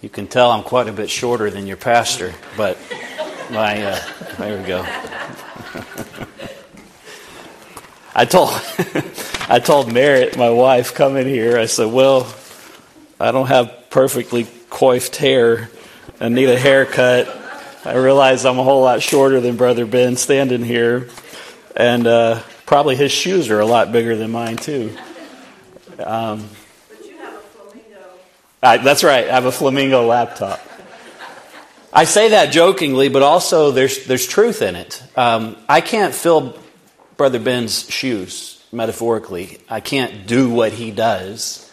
You can tell I'm quite a bit shorter than your pastor, but my uh, there we go. I told I told Merritt, my wife, come in here. I said, "Well, I don't have perfectly coiffed hair. I need a haircut. I realize I'm a whole lot shorter than Brother Ben standing here, and uh, probably his shoes are a lot bigger than mine too." Um, I, that's right. I have a Flamingo laptop. I say that jokingly, but also there's there's truth in it. Um, I can't fill Brother Ben's shoes metaphorically. I can't do what he does.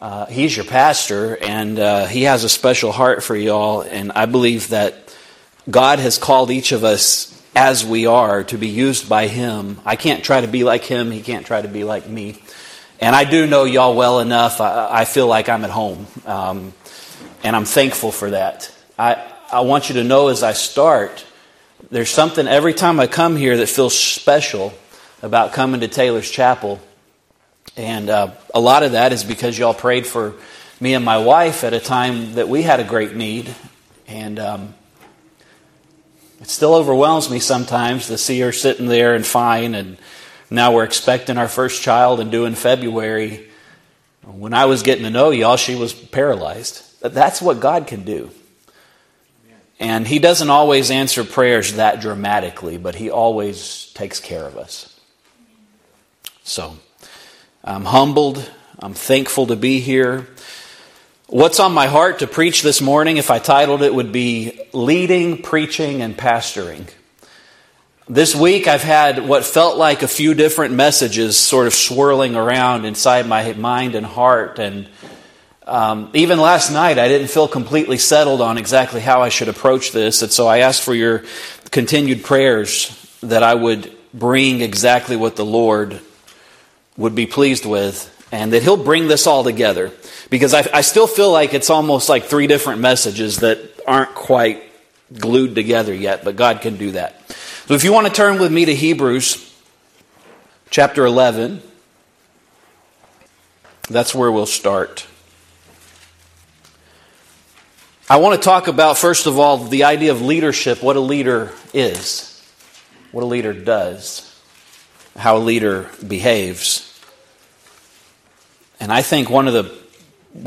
Uh, he's your pastor, and uh, he has a special heart for y'all. And I believe that God has called each of us as we are to be used by Him. I can't try to be like Him. He can't try to be like me. And I do know y'all well enough. I, I feel like I'm at home. Um, and I'm thankful for that. I, I want you to know as I start, there's something every time I come here that feels special about coming to Taylor's Chapel. And uh, a lot of that is because y'all prayed for me and my wife at a time that we had a great need. And um, it still overwhelms me sometimes to see her sitting there and fine and now we're expecting our first child and due in February. When I was getting to know y'all, she was paralyzed. That's what God can do. And He doesn't always answer prayers that dramatically, but He always takes care of us. So, I'm humbled. I'm thankful to be here. What's on my heart to preach this morning, if I titled it, would be Leading, Preaching, and Pastoring. This week, I've had what felt like a few different messages sort of swirling around inside my mind and heart. And um, even last night, I didn't feel completely settled on exactly how I should approach this. And so I asked for your continued prayers that I would bring exactly what the Lord would be pleased with and that He'll bring this all together. Because I, I still feel like it's almost like three different messages that aren't quite glued together yet, but God can do that. So if you want to turn with me to Hebrews chapter 11, that's where we'll start. I want to talk about, first of all, the idea of leadership, what a leader is, what a leader does, how a leader behaves. And I think one of the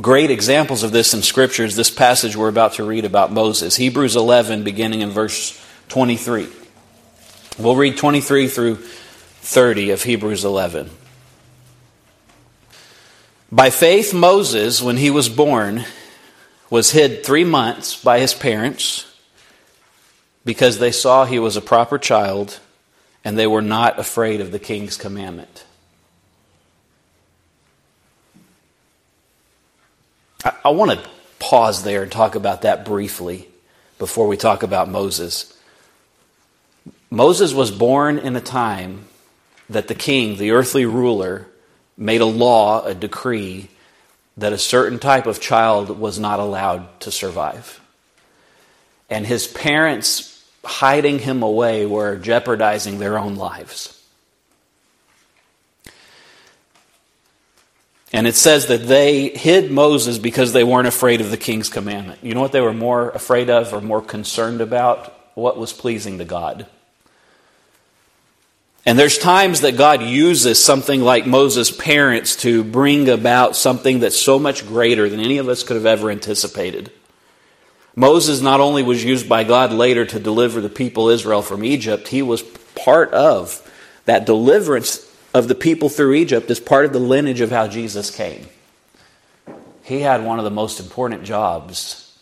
great examples of this in Scripture is this passage we're about to read about Moses. Hebrews 11, beginning in verse 23. We'll read 23 through 30 of Hebrews 11. By faith, Moses, when he was born, was hid three months by his parents because they saw he was a proper child and they were not afraid of the king's commandment. I, I want to pause there and talk about that briefly before we talk about Moses. Moses was born in a time that the king, the earthly ruler, made a law, a decree, that a certain type of child was not allowed to survive. And his parents hiding him away were jeopardizing their own lives. And it says that they hid Moses because they weren't afraid of the king's commandment. You know what they were more afraid of or more concerned about? What was pleasing to God. And there's times that God uses something like Moses' parents to bring about something that's so much greater than any of us could have ever anticipated. Moses not only was used by God later to deliver the people Israel from Egypt, he was part of that deliverance of the people through Egypt as part of the lineage of how Jesus came. He had one of the most important jobs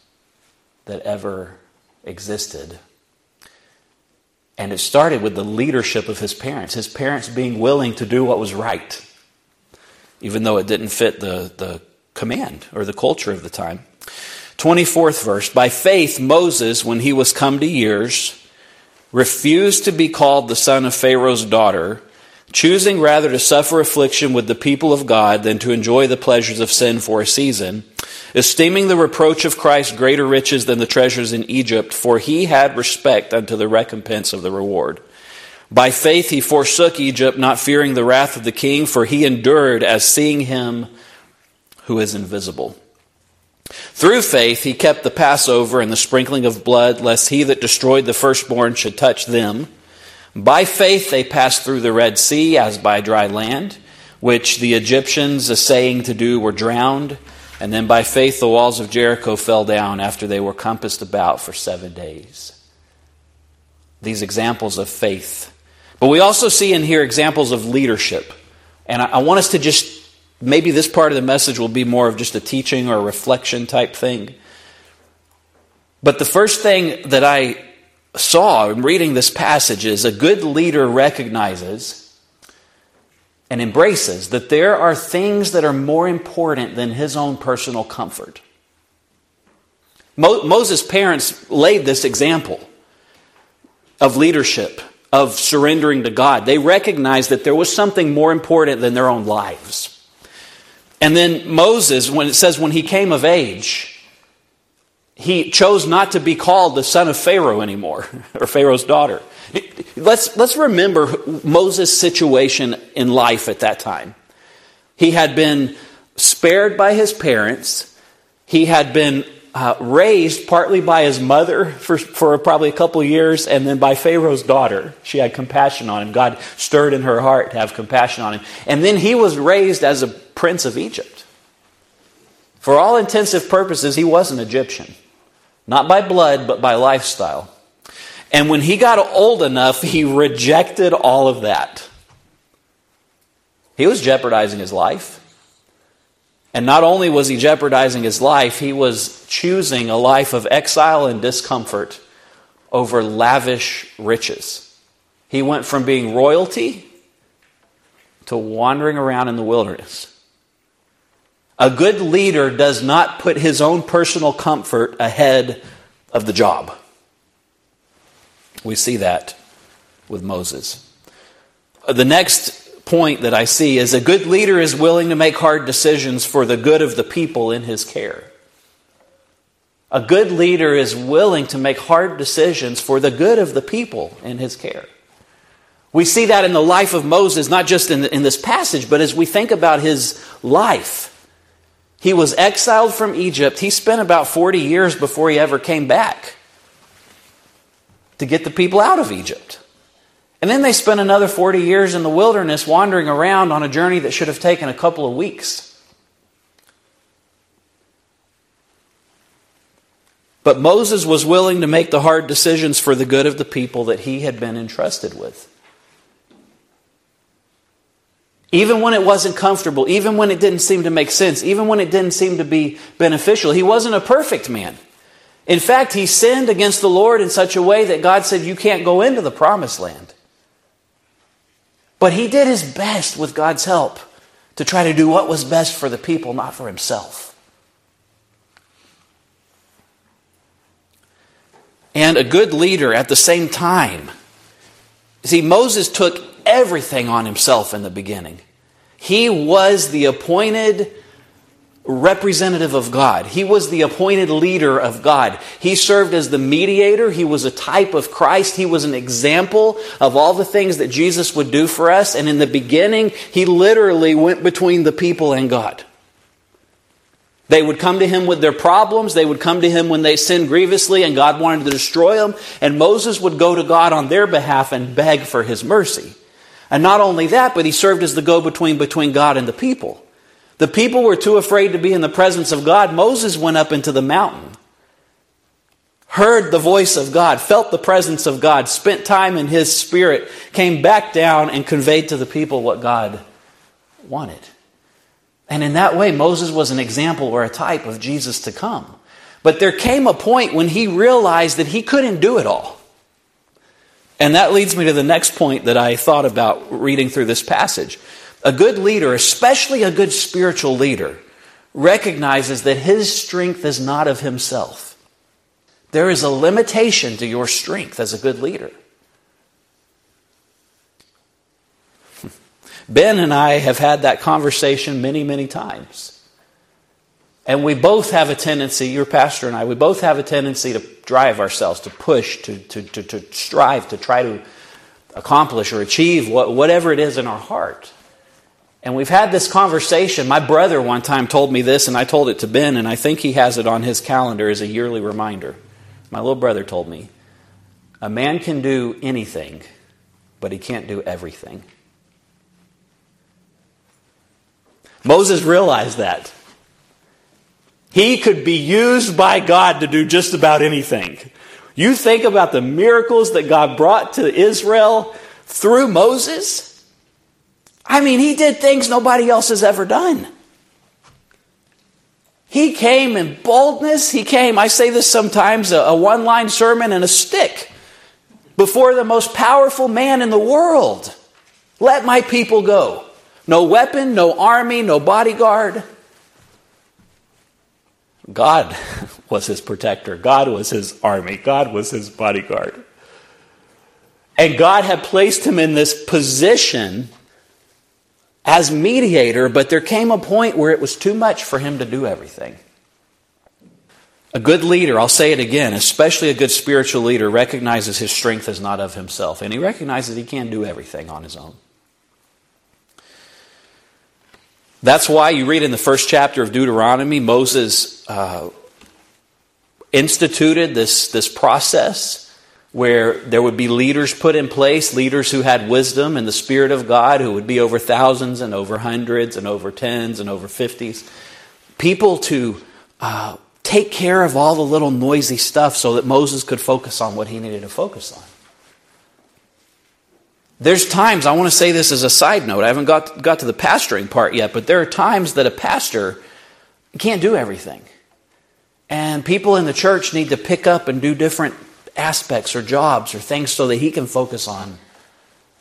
that ever existed and it started with the leadership of his parents, his parents being willing to do what was right, even though it didn't fit the, the command or the culture of the time. 24th verse By faith, Moses, when he was come to years, refused to be called the son of Pharaoh's daughter choosing rather to suffer affliction with the people of God than to enjoy the pleasures of sin for a season, esteeming the reproach of Christ greater riches than the treasures in Egypt, for he had respect unto the recompense of the reward. By faith he forsook Egypt, not fearing the wrath of the king, for he endured as seeing him who is invisible. Through faith, he kept the Passover and the sprinkling of blood, lest he that destroyed the firstborn should touch them. By faith, they passed through the Red Sea as by dry land, which the Egyptians, essaying to do, were drowned. And then by faith, the walls of Jericho fell down after they were compassed about for seven days. These examples of faith. But we also see in here examples of leadership. And I, want us to just Maybe this part of the message will be more of just a teaching or a reflection type thing. But the first thing that I saw in reading this passage is a good leader recognizes and embraces that there are things that are more important than his own personal comfort. Mo- Moses' parents laid this example of leadership, of surrendering to God. They recognized that there was something more important than their own lives. And then Moses, when it says when he came of age, he chose not to be called the son of Pharaoh anymore, or Pharaoh's daughter. Let's, let's remember Moses' situation in life at that time. He had been spared by his parents. He had been uh, raised partly by his mother for, for probably a couple years, and then by Pharaoh's daughter. She had compassion on him. God stirred in her heart to have compassion on him. And then he was raised as a prince of Egypt. For all intensive purposes, he was an Egyptian. Not by blood, but by lifestyle. And when he got old enough, he rejected all of that. He was jeopardizing his life. And not only was he jeopardizing his life, he was choosing a life of exile and discomfort over lavish riches. He went from being royalty to wandering around in the wilderness. A good leader does not put his own personal comfort ahead of the job. We see that with Moses. The next point that I see is a good leader is willing to make hard decisions for the good of the people in his care. A good leader is willing to make hard decisions for the good of the people in his care. We see that in the life of Moses, not just in, in this passage, but as we think about his life. He was exiled from Egypt. He spent about 40 years before he ever came back to get the people out of Egypt. And then they spent another 40 years in the wilderness wandering around on a journey that should have taken a couple of weeks. But Moses was willing to make the hard decisions for the good of the people that he had been entrusted with. Even when it wasn't comfortable, even when it didn't seem to make sense, even when it didn't seem to be beneficial, he wasn't a perfect man. In fact, he sinned against the Lord in such a way that God said, You can't go into the promised land. But he did his best with God's help to try to do what was best for the people, not for himself. And a good leader at the same time. See, Moses took everything on himself in the beginning. He was the appointed representative of God. He was the appointed leader of God. He served as the mediator. He was a type of Christ. He was an example of all the things that Jesus would do for us. And in the beginning, he literally went between the people and God. They would come to him with their problems. They would come to him when they sinned grievously and God wanted to destroy them. And Moses would go to God on their behalf and beg for his mercy. And not only that, but he served as the go between between God and the people. The people were too afraid to be in the presence of God. Moses went up into the mountain, heard the voice of God, felt the presence of God, spent time in his spirit, came back down and conveyed to the people what God wanted. And in that way, Moses was an example or a type of Jesus to come. But there came a point when he realized that he couldn't do it all. And that leads me to the next point that I thought about reading through this passage. A good leader, especially a good spiritual leader, recognizes that his strength is not of himself. There is a limitation to your strength as a good leader. Ben and I have had that conversation many, many times. And we both have a tendency, your pastor and I, we both have a tendency to drive ourselves, to push, to, to, to, to strive, to try to accomplish or achieve what, whatever it is in our heart. And we've had this conversation. My brother one time told me this, and I told it to Ben, and I think he has it on his calendar as a yearly reminder. My little brother told me a man can do anything, but he can't do everything. Moses realized that. He could be used by God to do just about anything. You think about the miracles that God brought to Israel through Moses. I mean, he did things nobody else has ever done. He came in boldness. He came, I say this sometimes, a, a one line sermon and a stick before the most powerful man in the world. Let my people go. No weapon, no army, no bodyguard. God was his protector. God was his army. God was his bodyguard. And God had placed him in this position as mediator, but there came a point where it was too much for him to do everything. A good leader, I'll say it again, especially a good spiritual leader, recognizes his strength is not of himself, and he recognizes he can't do everything on his own. That's why you read in the first chapter of Deuteronomy, Moses uh, instituted this, this process where there would be leaders put in place, leaders who had wisdom and the Spirit of God, who would be over thousands and over hundreds and over tens and over fifties. People to uh, take care of all the little noisy stuff so that Moses could focus on what he needed to focus on. There's times, I want to say this as a side note, I haven't got, got to the pastoring part yet, but there are times that a pastor can't do everything. And people in the church need to pick up and do different aspects or jobs or things so that he can focus on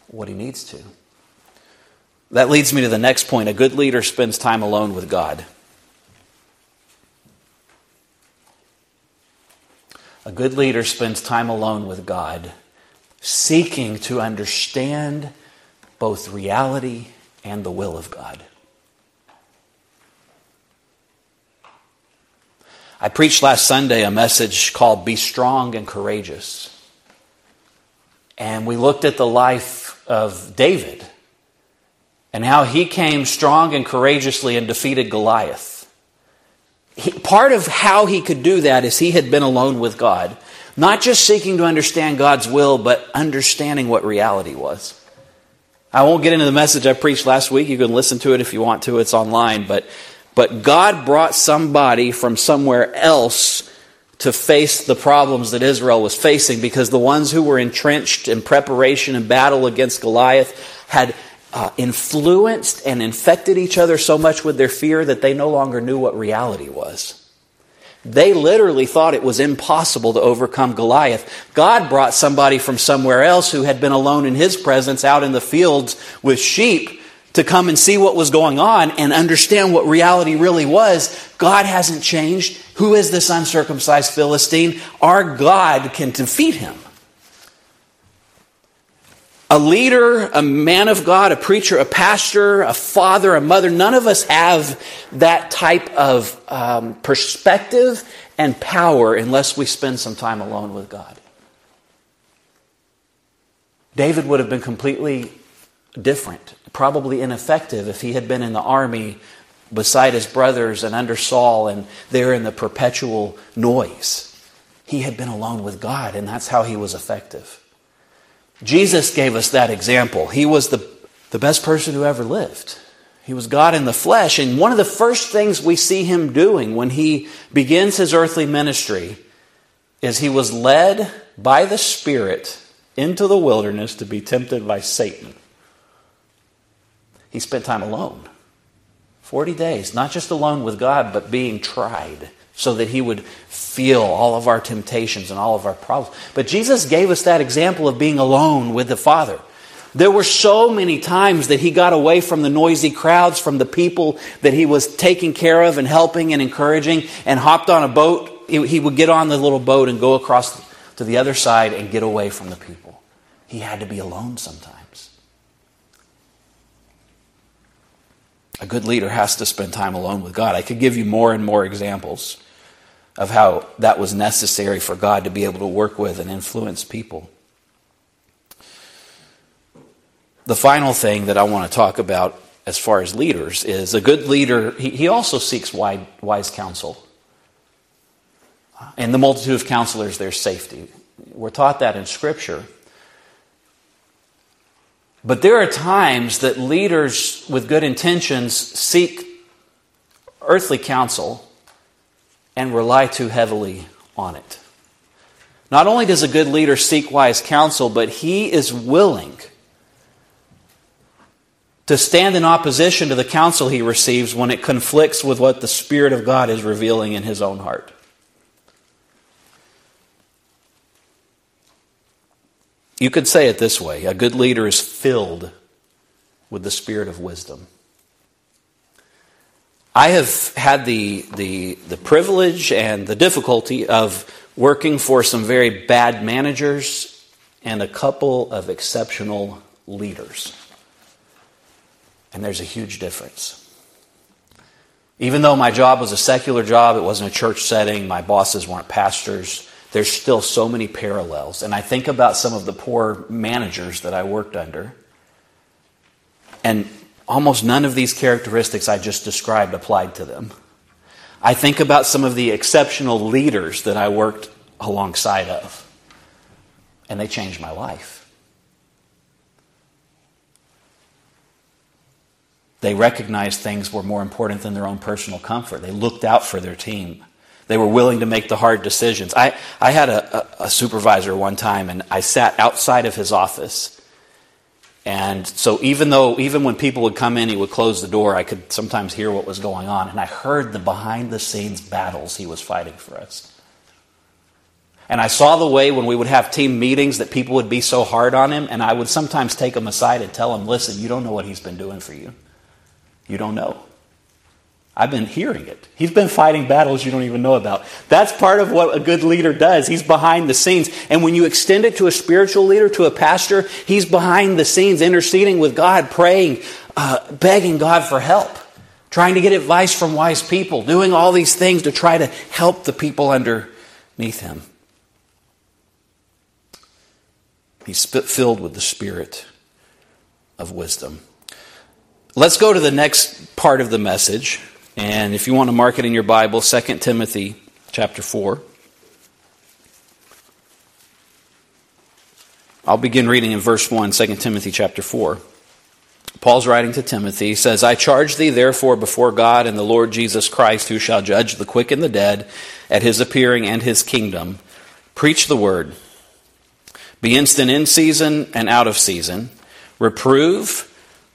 what he needs to. That leads me to the next point. A good leader spends time alone with God. A good leader spends time alone with God, seeking to understand both reality and the will of God. I preached last Sunday a message called Be Strong and Courageous. And we looked at the life of David and how he came strong and courageously and defeated Goliath. He, part of how he could do that is he had been alone with God, not just seeking to understand God's will, but understanding what reality was. I won't get into the message I preached last week. You can listen to it if you want to, it's online. But but God brought somebody from somewhere else to face the problems that Israel was facing because the ones who were entrenched in preparation and battle against Goliath had uh, influenced and infected each other so much with their fear that they no longer knew what reality was. They literally thought it was impossible to overcome Goliath. God brought somebody from somewhere else who had been alone in his presence out in the fields with sheep to come and see what was going on and understand what reality really was. God hasn't changed. Who is this uncircumcised Philistine? Our God can defeat him. A leader, a man of God, a preacher, a pastor, a father, a mother, none of us have that type of um, perspective and power unless we spend some time alone with God. David would have been completely different, probably ineffective if he had been in the army beside his brothers and under Saul and there in the perpetual noise. He had been alone with God, and that's how he was effective. Jesus gave us that example. He was the, the best person who ever lived. He was God in the flesh. And one of the first things we see him doing when he begins his earthly ministry is he was led by the Spirit into the wilderness to be tempted by Satan he spent time alone. 40 days, not just alone with God, but being tried so that he would feel all of our temptations and all of our problems. But Jesus gave us that example of being alone with the Father. There were so many times that he got away from the noisy crowds, from the people that he was taking care of and helping and encouraging, and hopped on a boat. He would get on the little boat and go across to the other side and get away from the people. He had to be alone sometimes. A good leader has to spend time alone with God. I could give you more and more examples of how that was necessary for God to be able to work with and influence people. The final thing that I want to talk about as far as leaders is a good leader, he, also seeks wise counsel. In the multitude of counselors, there's safety. We're taught that in Scripture. But there are times that leaders with good intentions seek earthly counsel and rely too heavily on it. Not only does a good leader seek wise counsel, but he is willing to stand in opposition to the counsel he receives when it conflicts with what the Spirit of God is revealing in his own heart. You could say it this way a good leader is filled with the spirit of wisdom. I have had the, the, the privilege and the difficulty of working for some very bad managers and a couple of exceptional leaders. And there's a huge difference. Even though my job was a secular job, it wasn't a church setting, my bosses weren't pastors, there's still so many parallels. And I think about some of the poor managers that I worked under, and almost none of these characteristics I just described applied to them. I think about some of the exceptional leaders that I worked alongside of, and they changed my life. They recognized things were more important than their own personal comfort. They looked out for their team. They were willing to make the hard decisions. I, I had a, a, a supervisor one time, and I sat outside of his office. And so, even though, even when people would come in, he would close the door, I could sometimes hear what was going on. And I heard the behind the scenes battles he was fighting for us. And I saw the way when we would have team meetings that people would be so hard on him, and I would sometimes take him aside and tell him, listen, you don't know what he's been doing for you. You don't know. I've been hearing it. He's been fighting battles you don't even know about. That's part of what a good leader does. He's behind the scenes. And when you extend it to a spiritual leader, to a pastor, he's behind the scenes, interceding with God, praying, uh, begging God for help, trying to get advice from wise people, doing all these things to try to help the people underneath him. He's filled with the spirit of wisdom. Let's go to the next part of the message. And if you want to mark it in your Bible, 2 Timothy chapter 4. I'll begin reading in verse 1, 2 Timothy chapter 4. Paul's writing to Timothy, says, I charge thee therefore before God and the Lord Jesus Christ, who shall judge the quick and the dead at his appearing and his kingdom. Preach the word. Be instant in season and out of season. Reprove,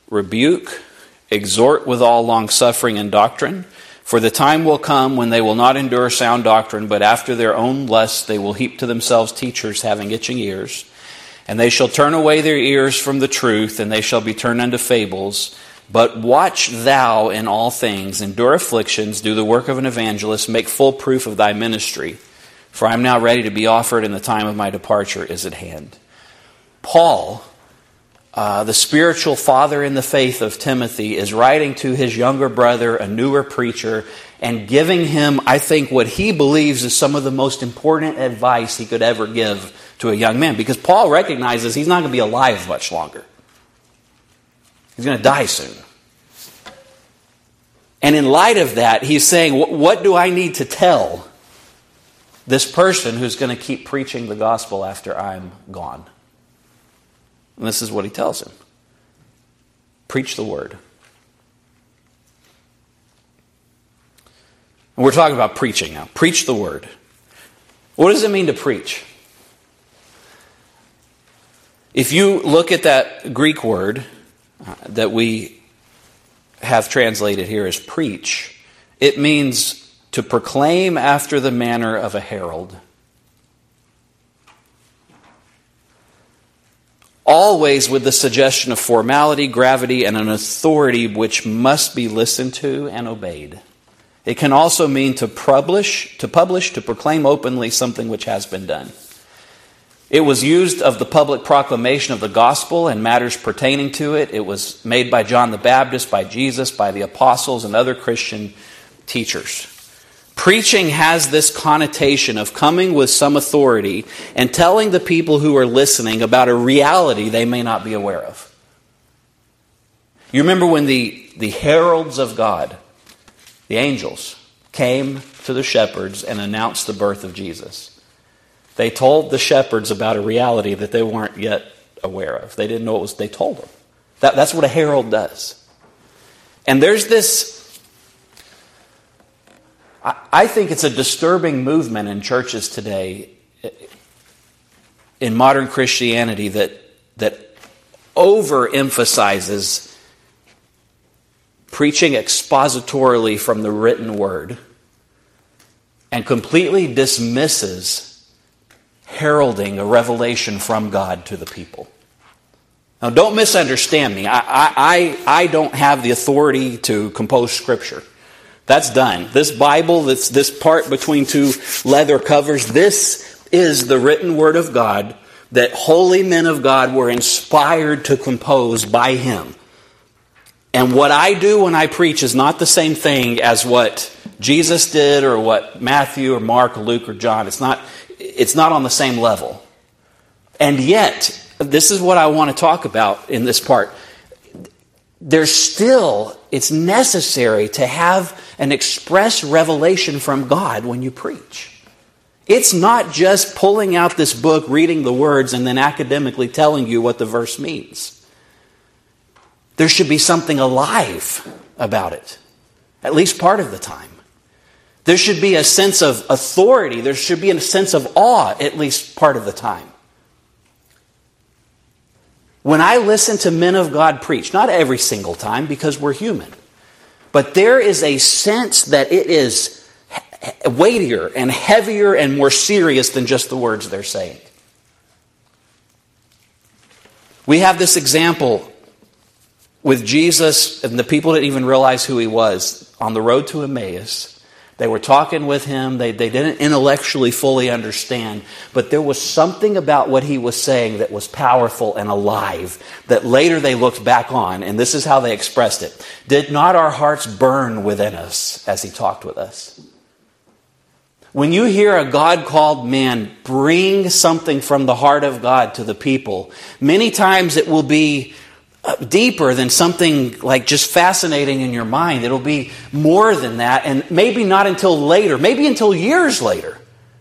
rebuke, exhort with all longsuffering and doctrine. For the time will come when they will not endure sound doctrine, but after their own lusts they will heap to themselves teachers having itching ears. And they shall turn away their ears from the truth, and they shall be turned unto fables. But watch thou in all things, endure afflictions, do the work of an evangelist, make full proof of thy ministry. For I am now ready to be offered, and the time of my departure is at hand. Paul uh, the spiritual father in the faith of Timothy, is writing to his younger brother, a newer preacher, and giving him, I think, what he believes is some of the most important advice he could ever give to a young man. Because Paul recognizes he's not going to be alive much longer, he's going to die soon. And in light of that, he's saying, What do I need to tell this person who's going to keep preaching the gospel after I'm gone? And this is what he tells him preach the word. And we're talking about preaching now. Preach the word. What does it mean to preach? If you look at that Greek word uh, that we have translated here as preach, it means to proclaim after the manner of a herald. Always with the suggestion of formality, gravity, and an authority which must be listened to and obeyed. It can also mean to publish, to publish, to proclaim openly something which has been done. It was used of the public proclamation of the gospel and matters pertaining to it. It was made by John the Baptist, by Jesus, by the apostles, and other Christian teachers. Preaching has this connotation of coming with some authority and telling the people who are listening about a reality they may not be aware of. You remember when the the heralds of God, the angels, came to the shepherds and announced the birth of Jesus. They told the shepherds about a reality that they weren't yet aware of. They didn't know it was, they told them. That, that's what a herald does. And there's this I think it's a disturbing movement in churches today, eh, in modern Christianity, that, that overemphasizes preaching expositorily from the written word and completely dismisses heralding a revelation from God to the people. Now, don't misunderstand me. I, I, I don't have the authority to compose scripture. That's done. This Bible, this, this part between two leather covers, this is the written word of God that holy men of God were inspired to compose by Him. And what I do when I preach is not the same thing as what Jesus did or what Matthew or Mark or Luke or John. It's not, it's not on the same level. And yet, this is what I want to talk about in this part. There's still, it's necessary to have an express revelation from God when you preach. It's not just pulling out this book, reading the words, and then academically telling you what the verse means. There should be something alive about it, at least part of the time. There should be a sense of authority. There should be a sense of awe, at least part of the time. When I listen to men of God preach, not every single time because we're human, but there is a sense that it is weightier and heavier and more serious than just the words they're saying. We have this example with Jesus and the people didn't even realize who he was on the road to Emmaus. They were talking with him. They, they didn't intellectually fully understand, but there was something about what he was saying that was powerful and alive that later they looked back on, and this is how they expressed it. Did not our hearts burn within us as he talked with us? When you hear a God called man bring something from the heart of God to the people, many times it will be deeper than something like just fascinating in your mind. It'll be more than that, and maybe not until later, maybe until years later,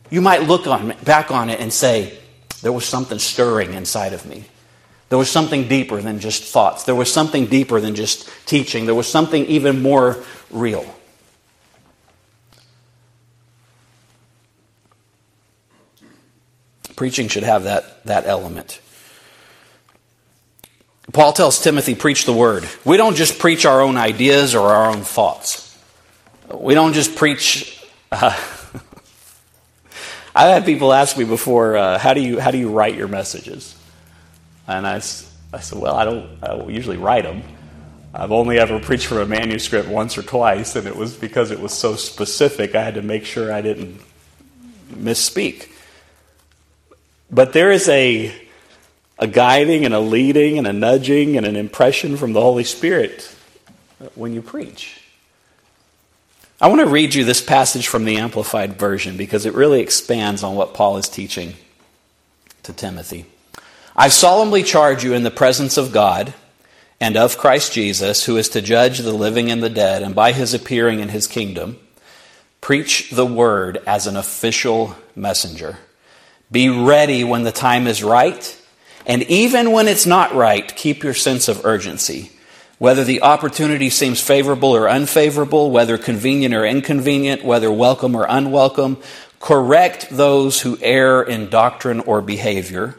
you might look on, back on it and say, There was something stirring inside of me. There was something deeper than just thoughts. There was something deeper than just teaching. There was something even more real. Preaching should have that, that element. Paul tells Timothy, preach the word. We don't just preach our own ideas or our own thoughts. We don't just preach. Uh, I've had people ask me before, uh, how, do you, how do you write your messages? And I, I said, well, I don't, I don't usually write them. I've only ever preached from a manuscript once or twice, and it was because it was so specific, I had to make sure I didn't misspeak. But there is a a guiding and a leading and a nudging and an impression from the Holy Spirit when you preach. I want to read you this passage from the Amplified Version because it really expands on what Paul is teaching to Timothy. I solemnly charge you in the presence of God and of Christ Jesus, who is to judge the living and the dead, and by his appearing in his kingdom, preach the word as an official messenger. Be ready when the time is right and even when it's not right, keep your sense of urgency. Whether the opportunity seems favorable or unfavorable, whether convenient or inconvenient, whether welcome or unwelcome, correct those who err in doctrine or behavior,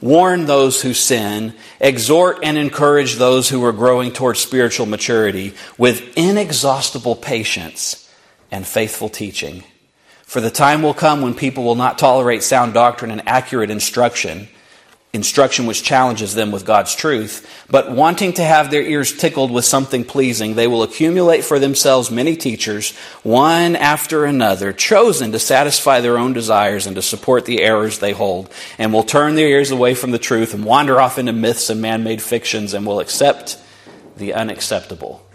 warn those who sin, exhort and encourage those who are growing towards spiritual maturity with inexhaustible patience and faithful teaching. For the time will come when people will not tolerate sound doctrine and accurate instruction instruction which challenges them with God's truth, but wanting to have their ears tickled with something pleasing, they will accumulate for themselves many teachers, one after another, chosen to satisfy their own desires and to support the errors they hold, and will turn their ears away from the truth and wander off into myths and man made fictions and will accept the unacceptable.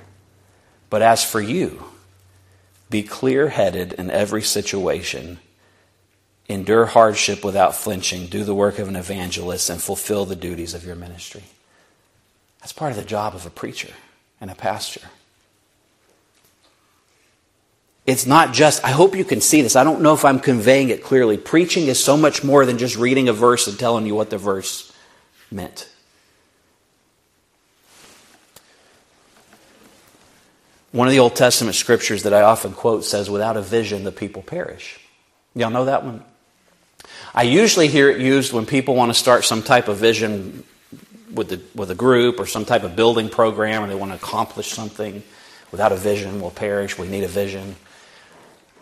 But as for you, be clear headed in every situation endure hardship without flinching, do the work of an evangelist, and fulfill the duties of your ministry. That's part of the job of a preacher and a pastor. it's not just, I hope you can see this. I don't know if I'm conveying it clearly. Preaching is so much more than just reading a verse and telling you what the verse meant. One of the Old Testament scriptures that I often quote says, Without a vision, the people perish. Y'all know that one? I usually hear it used when people want to start some type of vision with, the, with a group or some type of building program or they want to accomplish something. Without a vision, we'll perish. We need a vision.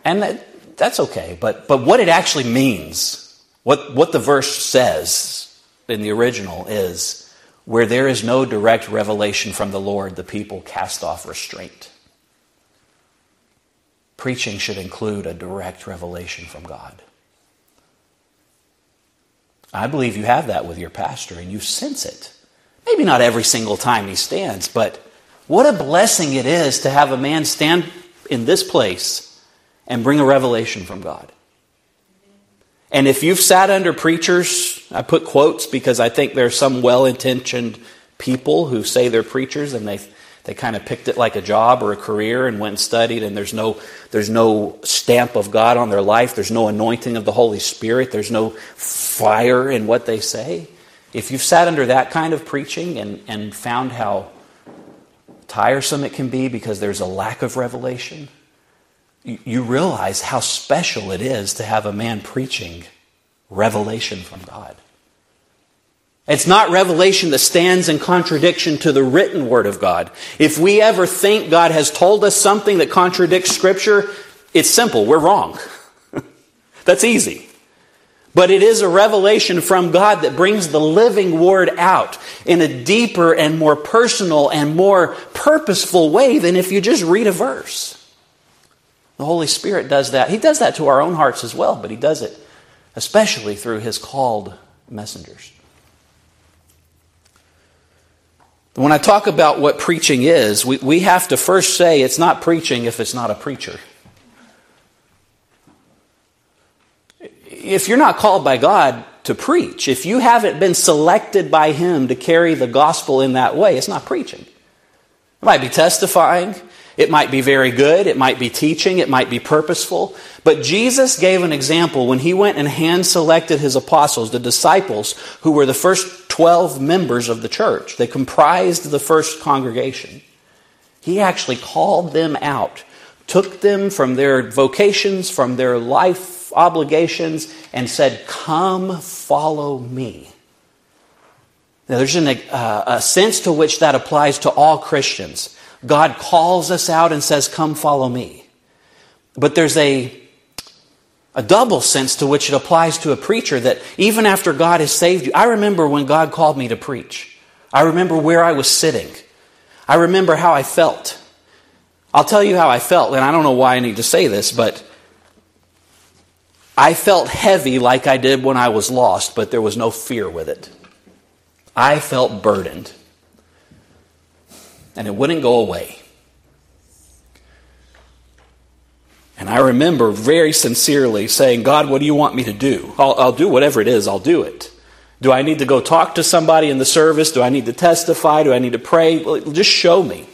And that, that's okay. But, but what it actually means, what, what the verse says in the original is where there is no direct revelation from the Lord, the people cast off restraint. Preaching should include a direct revelation from God. I believe you have that with your pastor and you sense it. Maybe not every single time he stands, but what a blessing it is to have a man stand in this place and bring a revelation from God. And if you've sat under preachers, I put quotes because I think there are some well intentioned people who say they're preachers and they, they kind of picked it like a job or a career and went and studied, and there's no, there's no stamp of God on their life, there's no anointing of the Holy Spirit, there's no fire in what they say. If you've sat under that kind of preaching and, and found how tiresome it can be because there's a lack of revelation, you realize how special it is to have a man preaching revelation from God. It's not revelation that stands in contradiction to the written word of God. If we ever think God has told us something that contradicts Scripture, it's simple. We're wrong. That's easy. But it is a revelation from God that brings the living word out in a deeper and more personal and more purposeful way than if you just read a verse. The Holy Spirit does that. He does that to our own hearts as well, but He does it especially through His called messengers. When I talk about what preaching is, we, we have to first say it's not preaching if it's not a preacher. If you're not called by God to preach, if you haven't been selected by Him to carry the gospel in that way, it's not preaching. It might be testifying, it might be very good, it might be teaching, it might be purposeful. But Jesus gave an example when he went and hand selected his apostles, the disciples, who were the first 12 members of the church. They comprised the first congregation. He actually called them out, took them from their vocations, from their life obligations, and said, Come follow me. Now, there's an, uh, a sense to which that applies to all Christians. God calls us out and says, Come follow me. But there's a, a double sense to which it applies to a preacher that even after God has saved you, I remember when God called me to preach. I remember where I was sitting. I remember how I felt. I'll tell you how I felt, and I don't know why I need to say this, but I felt heavy like I did when I was lost, but there was no fear with it. I felt burdened and it wouldn't go away. And I remember very sincerely saying, God, what do you want me to do? I'll, I'll, do whatever it is, I'll do it. Do I need to go talk to somebody in the service? Do I need to testify? Do I need to pray? Well, just show me.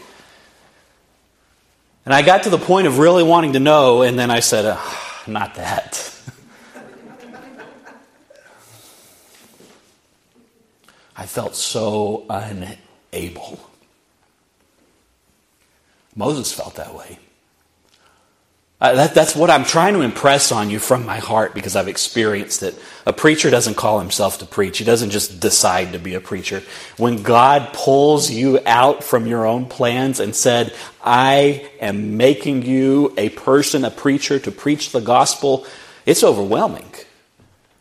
And I got to the point of really wanting to know, and then I said, oh, not that. I felt so unable. Moses felt that way. Uh, that, that's what I'm trying to impress on you from my heart because I've experienced it. A preacher doesn't call himself to preach. He doesn't just decide to be a preacher. When God pulls you out from your own plans and said, I am making you a person, a preacher to preach the gospel, it's overwhelming.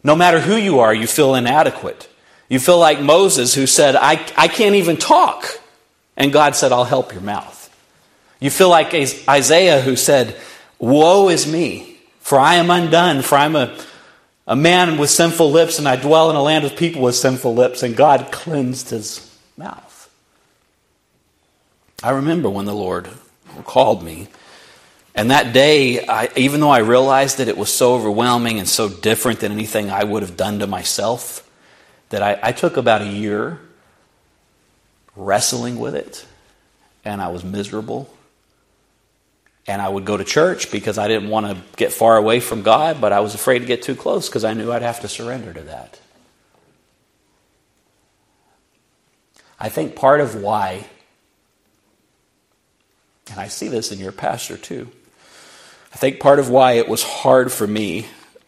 No matter who you are, you feel inadequate. You feel like Moses who said, I, I can't even talk. And God said, I'll help your mouth. You feel like Isaiah who said, Woe is me, for I am undone, for I'm a, a man with sinful lips, and I dwell in a land of people with sinful lips, and God cleansed his mouth. I remember when the Lord called me. And that day, I, even though I realized that it was so overwhelming and so different than anything I would have done to myself, that I, I took about a year wrestling with it, and I was miserable. And I would go to church because I didn't want to get far away from God, but I was afraid to get too close because I knew I'd have to surrender to that. I think part of why, and I see this in your pastor too, I think part of why it was hard for me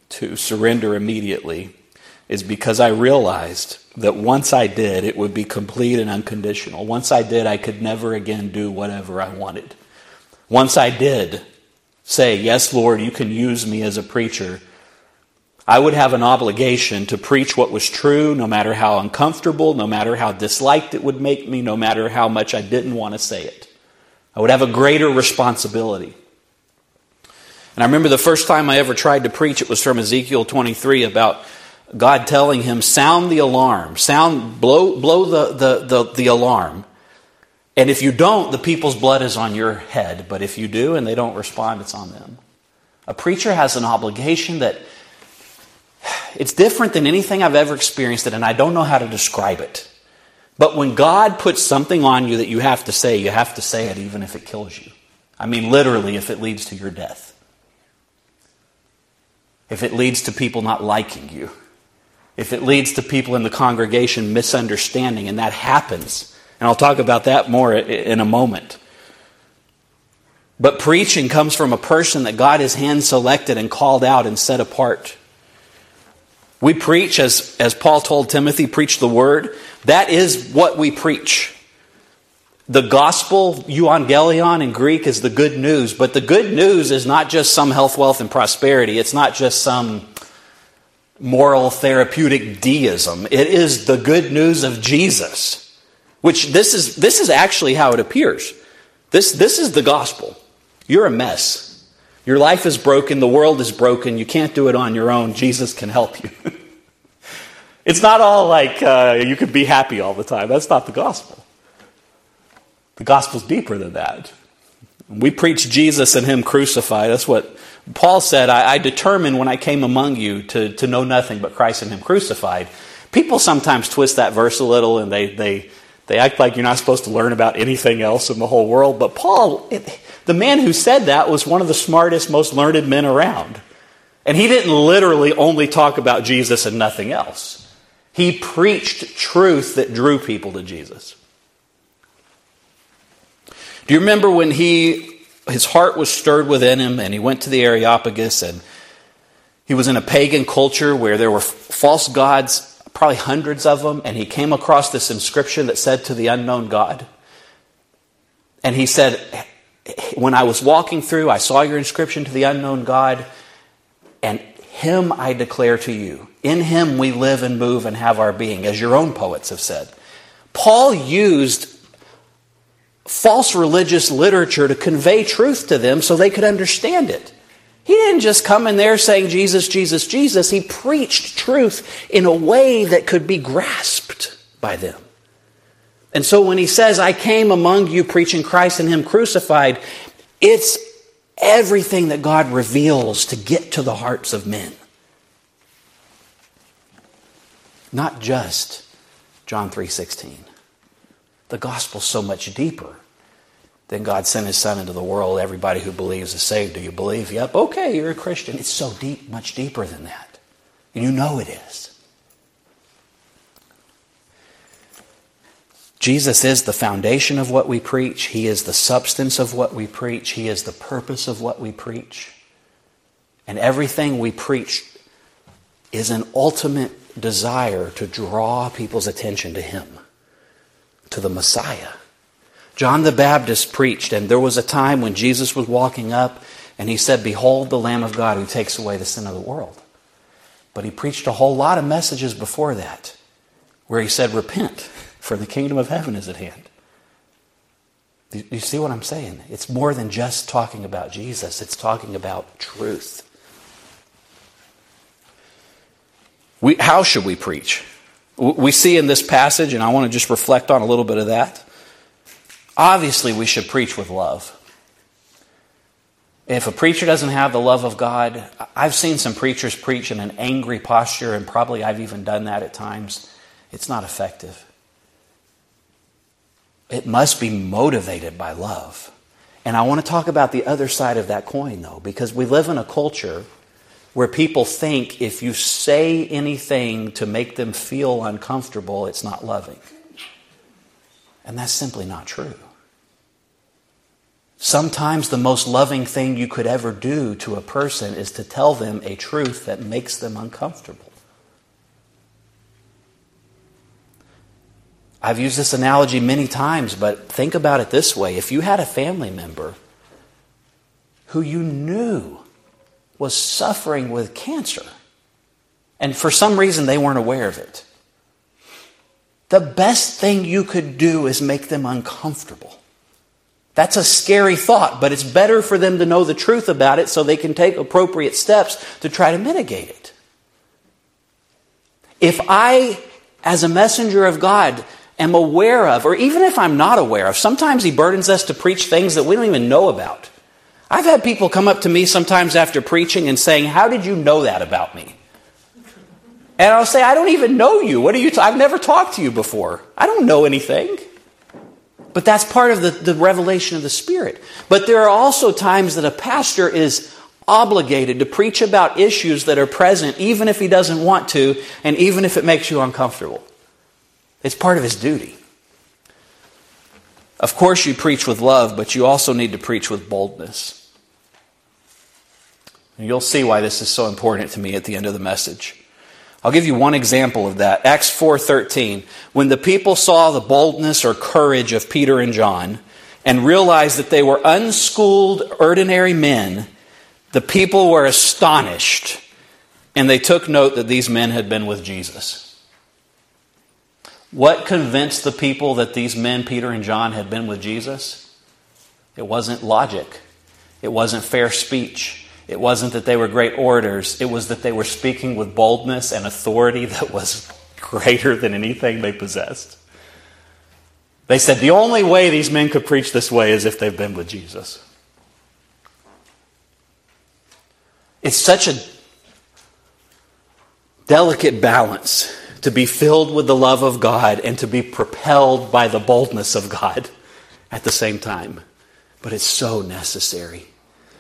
to surrender immediately is because I realized that once I did, it would be complete and unconditional. Once I did, I could never again do whatever I wanted. Once I did say, Yes, Lord, you can use me as a preacher, I would have an obligation to preach what was true, no matter how uncomfortable, no matter how disliked it would make me, no matter how much I didn't want to say it. I would have a greater responsibility. And I remember the first time I ever tried to preach, it was from Ezekiel 23 about God telling him, sound the alarm, sound, blow, blow the, the, the, the alarm. And if you don't, the people's blood is on your head. But if you do and they don't respond, it's on them. A preacher has an obligation that it's different than anything I've ever experienced, and I don't know how to describe it. But when God puts something on you that you have to say, you have to say it even if it kills you. I mean, literally, if it leads to your death. If it leads to people not liking you if it leads to people in the congregation misunderstanding, and that happens. And I'll talk about that more in a moment. But preaching comes from a person that God has hand selected and called out and set apart. We preach, as, as Paul told Timothy, preach the word. That is what we preach. The gospel, euangelion in Greek, is the good news. But the good news is not just some health, wealth, and prosperity. It's not just some moral therapeutic deism. It is the good news of Jesus, which this is, this is actually how it appears. This, this is the gospel. You're a mess. Your life is broken. The world is broken. You can't do it on your own. Jesus can help you. it's not all like uh, you could be happy all the time. That's not the gospel. The gospel's deeper than that. We preach Jesus and Him crucified. That's what Paul said, I, I determined when I came among you to, to know nothing but Christ and Him crucified. People sometimes twist that verse a little and they, they, they act like you're not supposed to learn about anything else in the whole world. But Paul, it, the man who said that, was one of the smartest, most learned men around. And he didn't literally only talk about Jesus and nothing else. He preached truth that drew people to Jesus. Do you remember when he his heart was stirred within him, and he went to the Areopagus, and he was in a pagan culture where there were false gods, probably hundreds of them, and he came across this inscription that said to the unknown God. And he said, When I was walking through, I saw your inscription to the unknown God, and him I declare to you. In him we live and move and have our being, as your own poets have said. Paul used false religious literature to convey truth to them so they could understand it. He didn't just come in there saying Jesus, Jesus, Jesus. He preached truth in a way that could be grasped by them. And so when he says, I came among you preaching Christ and Him crucified, it's everything that God reveals to get to the hearts of men. Not just John 3:16. The gospel's so much deeper than God sent his son into the world. Everybody who believes is saved. Do you believe? Yep. Okay, you're a Christian. It's so deep, much deeper than that. And you know it is. Jesus is the foundation of what we preach. He is the substance of what we preach. He is the purpose of what we preach. And everything we preach is an ultimate desire to draw people's attention to Him to the Messiah. John the Baptist preached, and there was a time when Jesus was walking up and he said, Behold the Lamb of God who takes away the sin of the world. But he preached a whole lot of messages before that where he said, Repent, for the kingdom of heaven is at hand. You see what I'm saying? It's more than just talking about Jesus, it's talking about truth. We, how should we preach? We see in this passage, and I want to just reflect on a little bit of that. Obviously, we should preach with love. If a preacher doesn't have the love of God, I've seen some preachers preach in an angry posture, and probably I've even done that at times. It's not effective. It must be motivated by love. And I want to talk about the other side of that coin, though, because we live in a culture where people think if you say anything to make them feel uncomfortable, it's not loving. And that's simply not true. Sometimes the most loving thing you could ever do to a person is to tell them a truth that makes them uncomfortable. I've used this analogy many times, but think about it this way. If you had a family member who you knew was suffering with cancer, and for some reason they weren't aware of it, the best thing you could do is make them uncomfortable. That's a scary thought, but it's better for them to know the truth about it so they can take appropriate steps to try to mitigate it. If I, as a messenger of God, am aware of, or even if I'm not aware of, sometimes He burdens us to preach things that we don't even know about. I've had people come up to me sometimes after preaching and saying, How did you know that about me? And I'll say, I don't even know you. What are you? i t- I've never talked to you before. I don't know anything. But that's part of the, the revelation of the Spirit. But there are also times that a pastor is obligated to preach about issues that are present, even if he doesn't want to, and even if it makes you uncomfortable. It's part of his duty. Of course, you preach with love, but you also need to preach with boldness. And you'll see why this is so important to me at the end of the message. I'll give you one example of that. Acts 4:13. When the people saw the boldness or courage of Peter and John and realized that they were unschooled ordinary men, the people were astonished and they took note that these men had been with Jesus. What convinced the people that these men, Peter and John, had been with Jesus? It wasn't logic, it wasn't fair speech. It wasn't that they were great orators, it was that they were speaking with boldness and authority that was greater than anything they possessed. They said the only way these men could preach this way is if they've been with Jesus. It's such a delicate balance to be filled with the love of God and to be propelled by the boldness of God at the same time. But it's so necessary.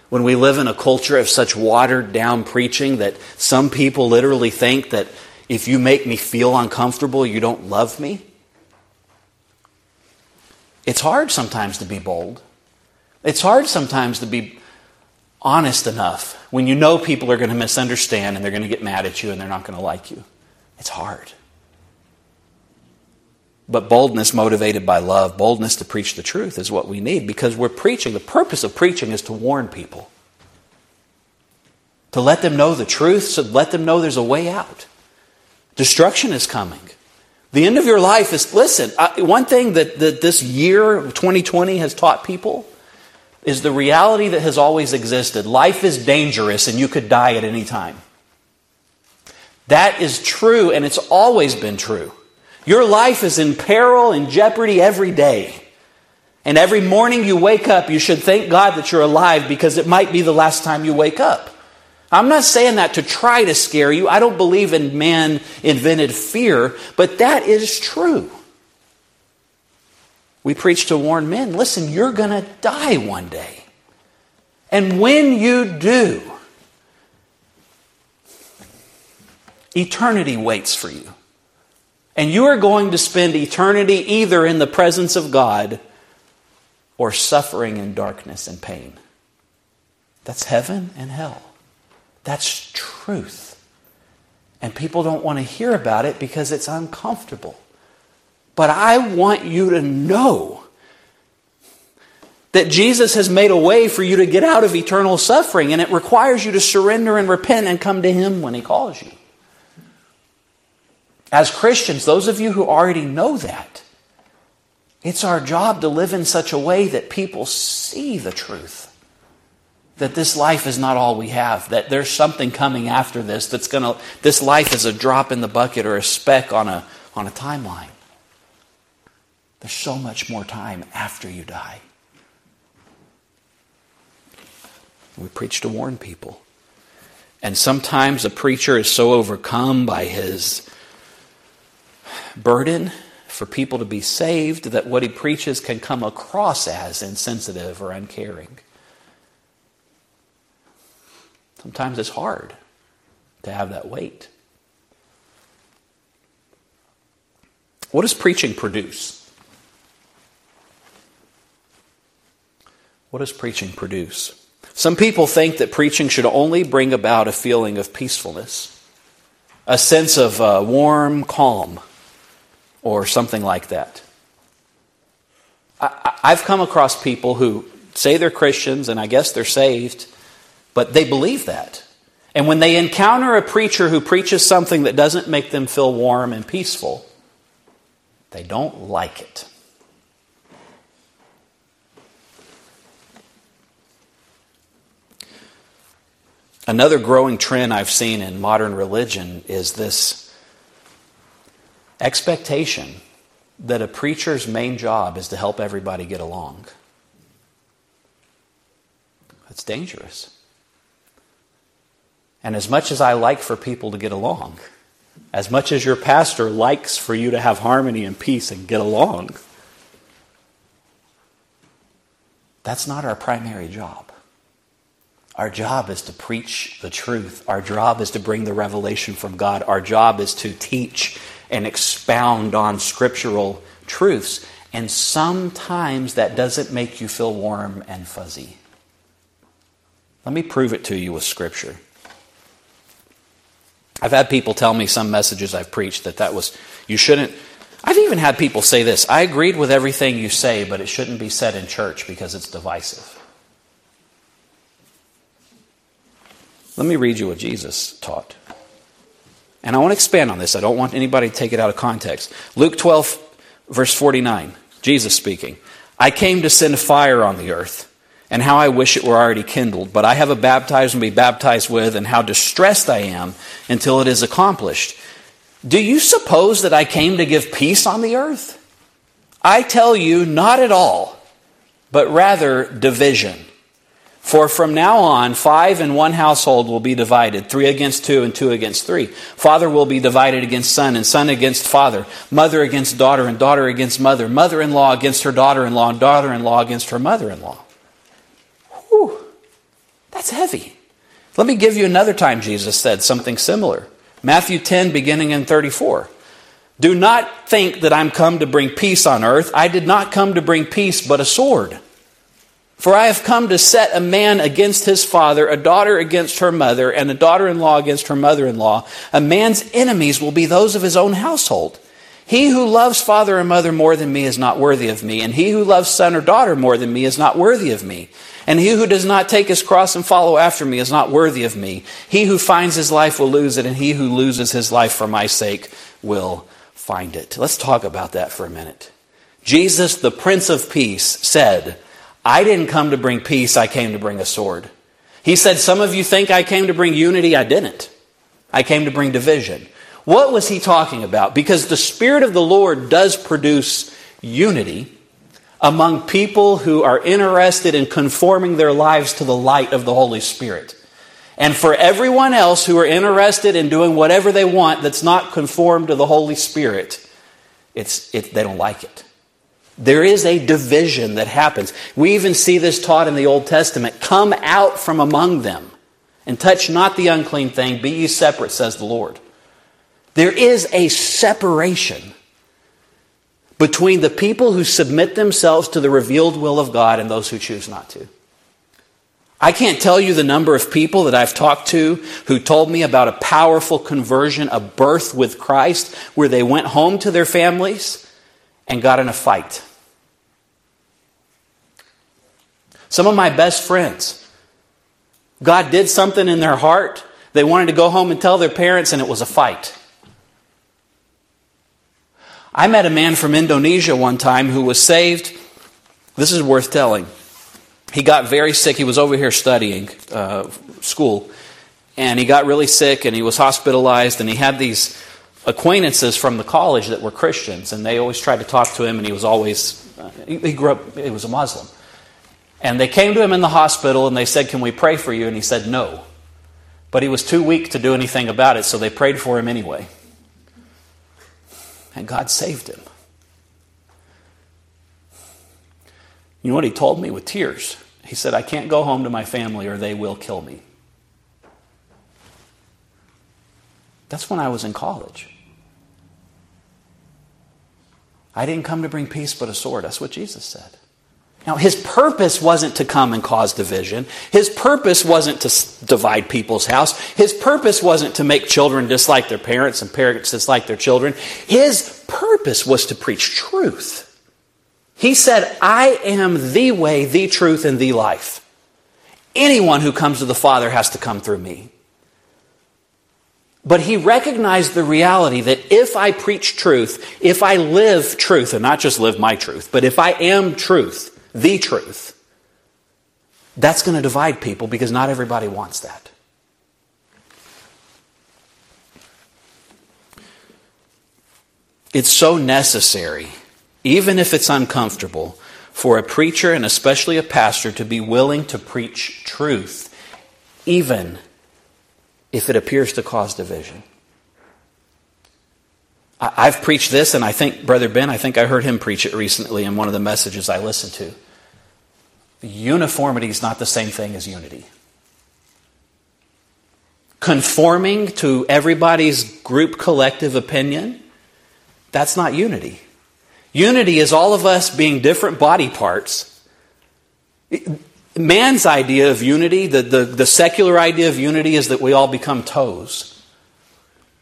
When we live in a culture of such watered down preaching that some people literally think that if you make me feel uncomfortable, you don't love me. It's hard sometimes to be bold. It's hard sometimes to be honest enough when you know people are going to misunderstand and they're going to get mad at you and they're not going to like you. It's hard. But boldness motivated by love, boldness to preach the truth is what we need because we're preaching. The purpose of preaching is to warn people, to let them know the truth, so let them know there's a way out. Destruction is coming. The end of your life is, listen, I, one thing that, that this year, 2020, has taught people is the reality that has always existed. Life is dangerous and you could die at any time. That is true and it's always been true. Your life is in peril and jeopardy every day. And every morning you wake up, you should thank God that you're alive because it might be the last time you wake up. I'm not saying that to try to scare you. I don't believe in man invented fear, but that is true. We preach to warn men listen, you're going to die one day. And when you do, eternity waits for you. And you are going to spend eternity either in the presence of God or suffering in darkness and pain. That's heaven and hell. That's truth. And people don't want to hear about it because it's uncomfortable. But I want you to know that Jesus has made a way for you to get out of eternal suffering, and it requires you to surrender and repent and come to Him when He calls you. As Christians, those of you who already know that, it's our job to live in such a way that people see the truth. That this life is not all we have, that there's something coming after this that's going to, this life is a drop in the bucket or a speck on a, on a timeline. There's so much more time after you die. We preach to warn people. And sometimes a preacher is so overcome by his burden for people to be saved that what he preaches can come across as insensitive or uncaring. Sometimes it's hard to have that weight. What does preaching produce? What does preaching produce? Some people think that preaching should only bring about a feeling of peacefulness, a sense of uh, warm calm, or something like that. I, I've come across people who say they're Christians and I guess they're saved, but they believe that. And when they encounter a preacher who preaches something that doesn't make them feel warm and peaceful, they don't like it. Another growing trend I've seen in modern religion is this expectation that a preacher's main job is to help everybody get along. That's dangerous. And as much as I like for people to get along, as much as your pastor likes for you to have harmony and peace and get along, that's not our primary job. Our job is to preach the truth. Our job is to bring the revelation from God. Our job is to teach and expound on scriptural truths. And sometimes that doesn't make you feel warm and fuzzy. Let me prove it to you with Scripture. I've had people tell me some messages I've preached that that was, you shouldn't. I've even had people say this I agreed with everything you say, but it shouldn't be said in church because it's divisive. Let me read you what Jesus taught. And I want to expand on this. I don't want anybody to take it out of context. Luke 12, verse 49, Jesus speaking. I came to send fire on the earth, and how I wish it were already kindled. But I have a baptism to be baptized with, and how distressed I am until it is accomplished. Do you suppose that I came to give peace on the earth? I tell you, not at all, but rather division. For from now on, five in one household will be divided, three against two and two against three. Father will be divided against son and son against father, mother against daughter and daughter against mother, mother in law against her daughter in law, and daughter in law against her mother in law. Whew, that's heavy. Let me give you another time Jesus said something similar. Matthew 10, beginning in 34. Do not think that I'm come to bring peace on earth. I did not come to bring peace, but a sword. For I have come to set a man against his father, a daughter against her mother, and a daughter in law against her mother in law. A man's enemies will be those of his own household. He who loves father or mother more than me is not worthy of me, and he who loves son or daughter more than me is not worthy of me. And he who does not take his cross and follow after me is not worthy of me. He who finds his life will lose it, and he who loses his life for my sake will find it. Let's talk about that for a minute. Jesus, the Prince of Peace, said, I didn't come to bring peace, I came to bring a sword. He said, Some of you think I came to bring unity. I didn't. I came to bring division. What was he talking about? Because the Spirit of the Lord does produce unity among people who are interested in conforming their lives to the light of the Holy Spirit. And for everyone else who are interested in doing whatever they want that's not conformed to the Holy Spirit, it's, it, they don't like it. There is a division that happens. We even see this taught in the Old Testament. Come out from among them and touch not the unclean thing. Be ye separate, says the Lord. There is a separation between the people who submit themselves to the revealed will of God and those who choose not to. I can't tell you the number of people that I've talked to who told me about a powerful conversion, a birth with Christ, where they went home to their families and got in a fight. Some of my best friends, God did something in their heart. They wanted to go home and tell their parents, and it was a fight. I met a man from Indonesia one time who was saved. This is worth telling. He got very sick. He was over here studying uh, school, and he got really sick, and he was hospitalized, and he had these acquaintances from the college that were Christians, and they always tried to talk to him, and he was always, uh, he grew up, he was a Muslim. And they came to him in the hospital and they said, Can we pray for you? And he said, No. But he was too weak to do anything about it, so they prayed for him anyway. And God saved him. You know what he told me with tears? He said, I can't go home to my family or they will kill me. That's when I was in college. I didn't come to bring peace but a sword. That's what Jesus said. Now, his purpose wasn't to come and cause division. His purpose wasn't to divide people's house. His purpose wasn't to make children dislike their parents and parents dislike their children. His purpose was to preach truth. He said, I am the way, the truth, and the life. Anyone who comes to the Father has to come through me. But he recognized the reality that if I preach truth, if I live truth, and not just live my truth, but if I am truth, the truth, that's going to divide people because not everybody wants that. It's so necessary, even if it's uncomfortable, for a preacher and especially a pastor to be willing to preach truth, even if it appears to cause division. I've preached this, and I think, Brother Ben, I think I heard him preach it recently in one of the messages I listened to. Uniformity is not the same thing as unity. Conforming to everybody's group collective opinion, that's not unity. Unity is all of us being different body parts man's idea of unity, the, the, the secular idea of unity, is that we all become toes,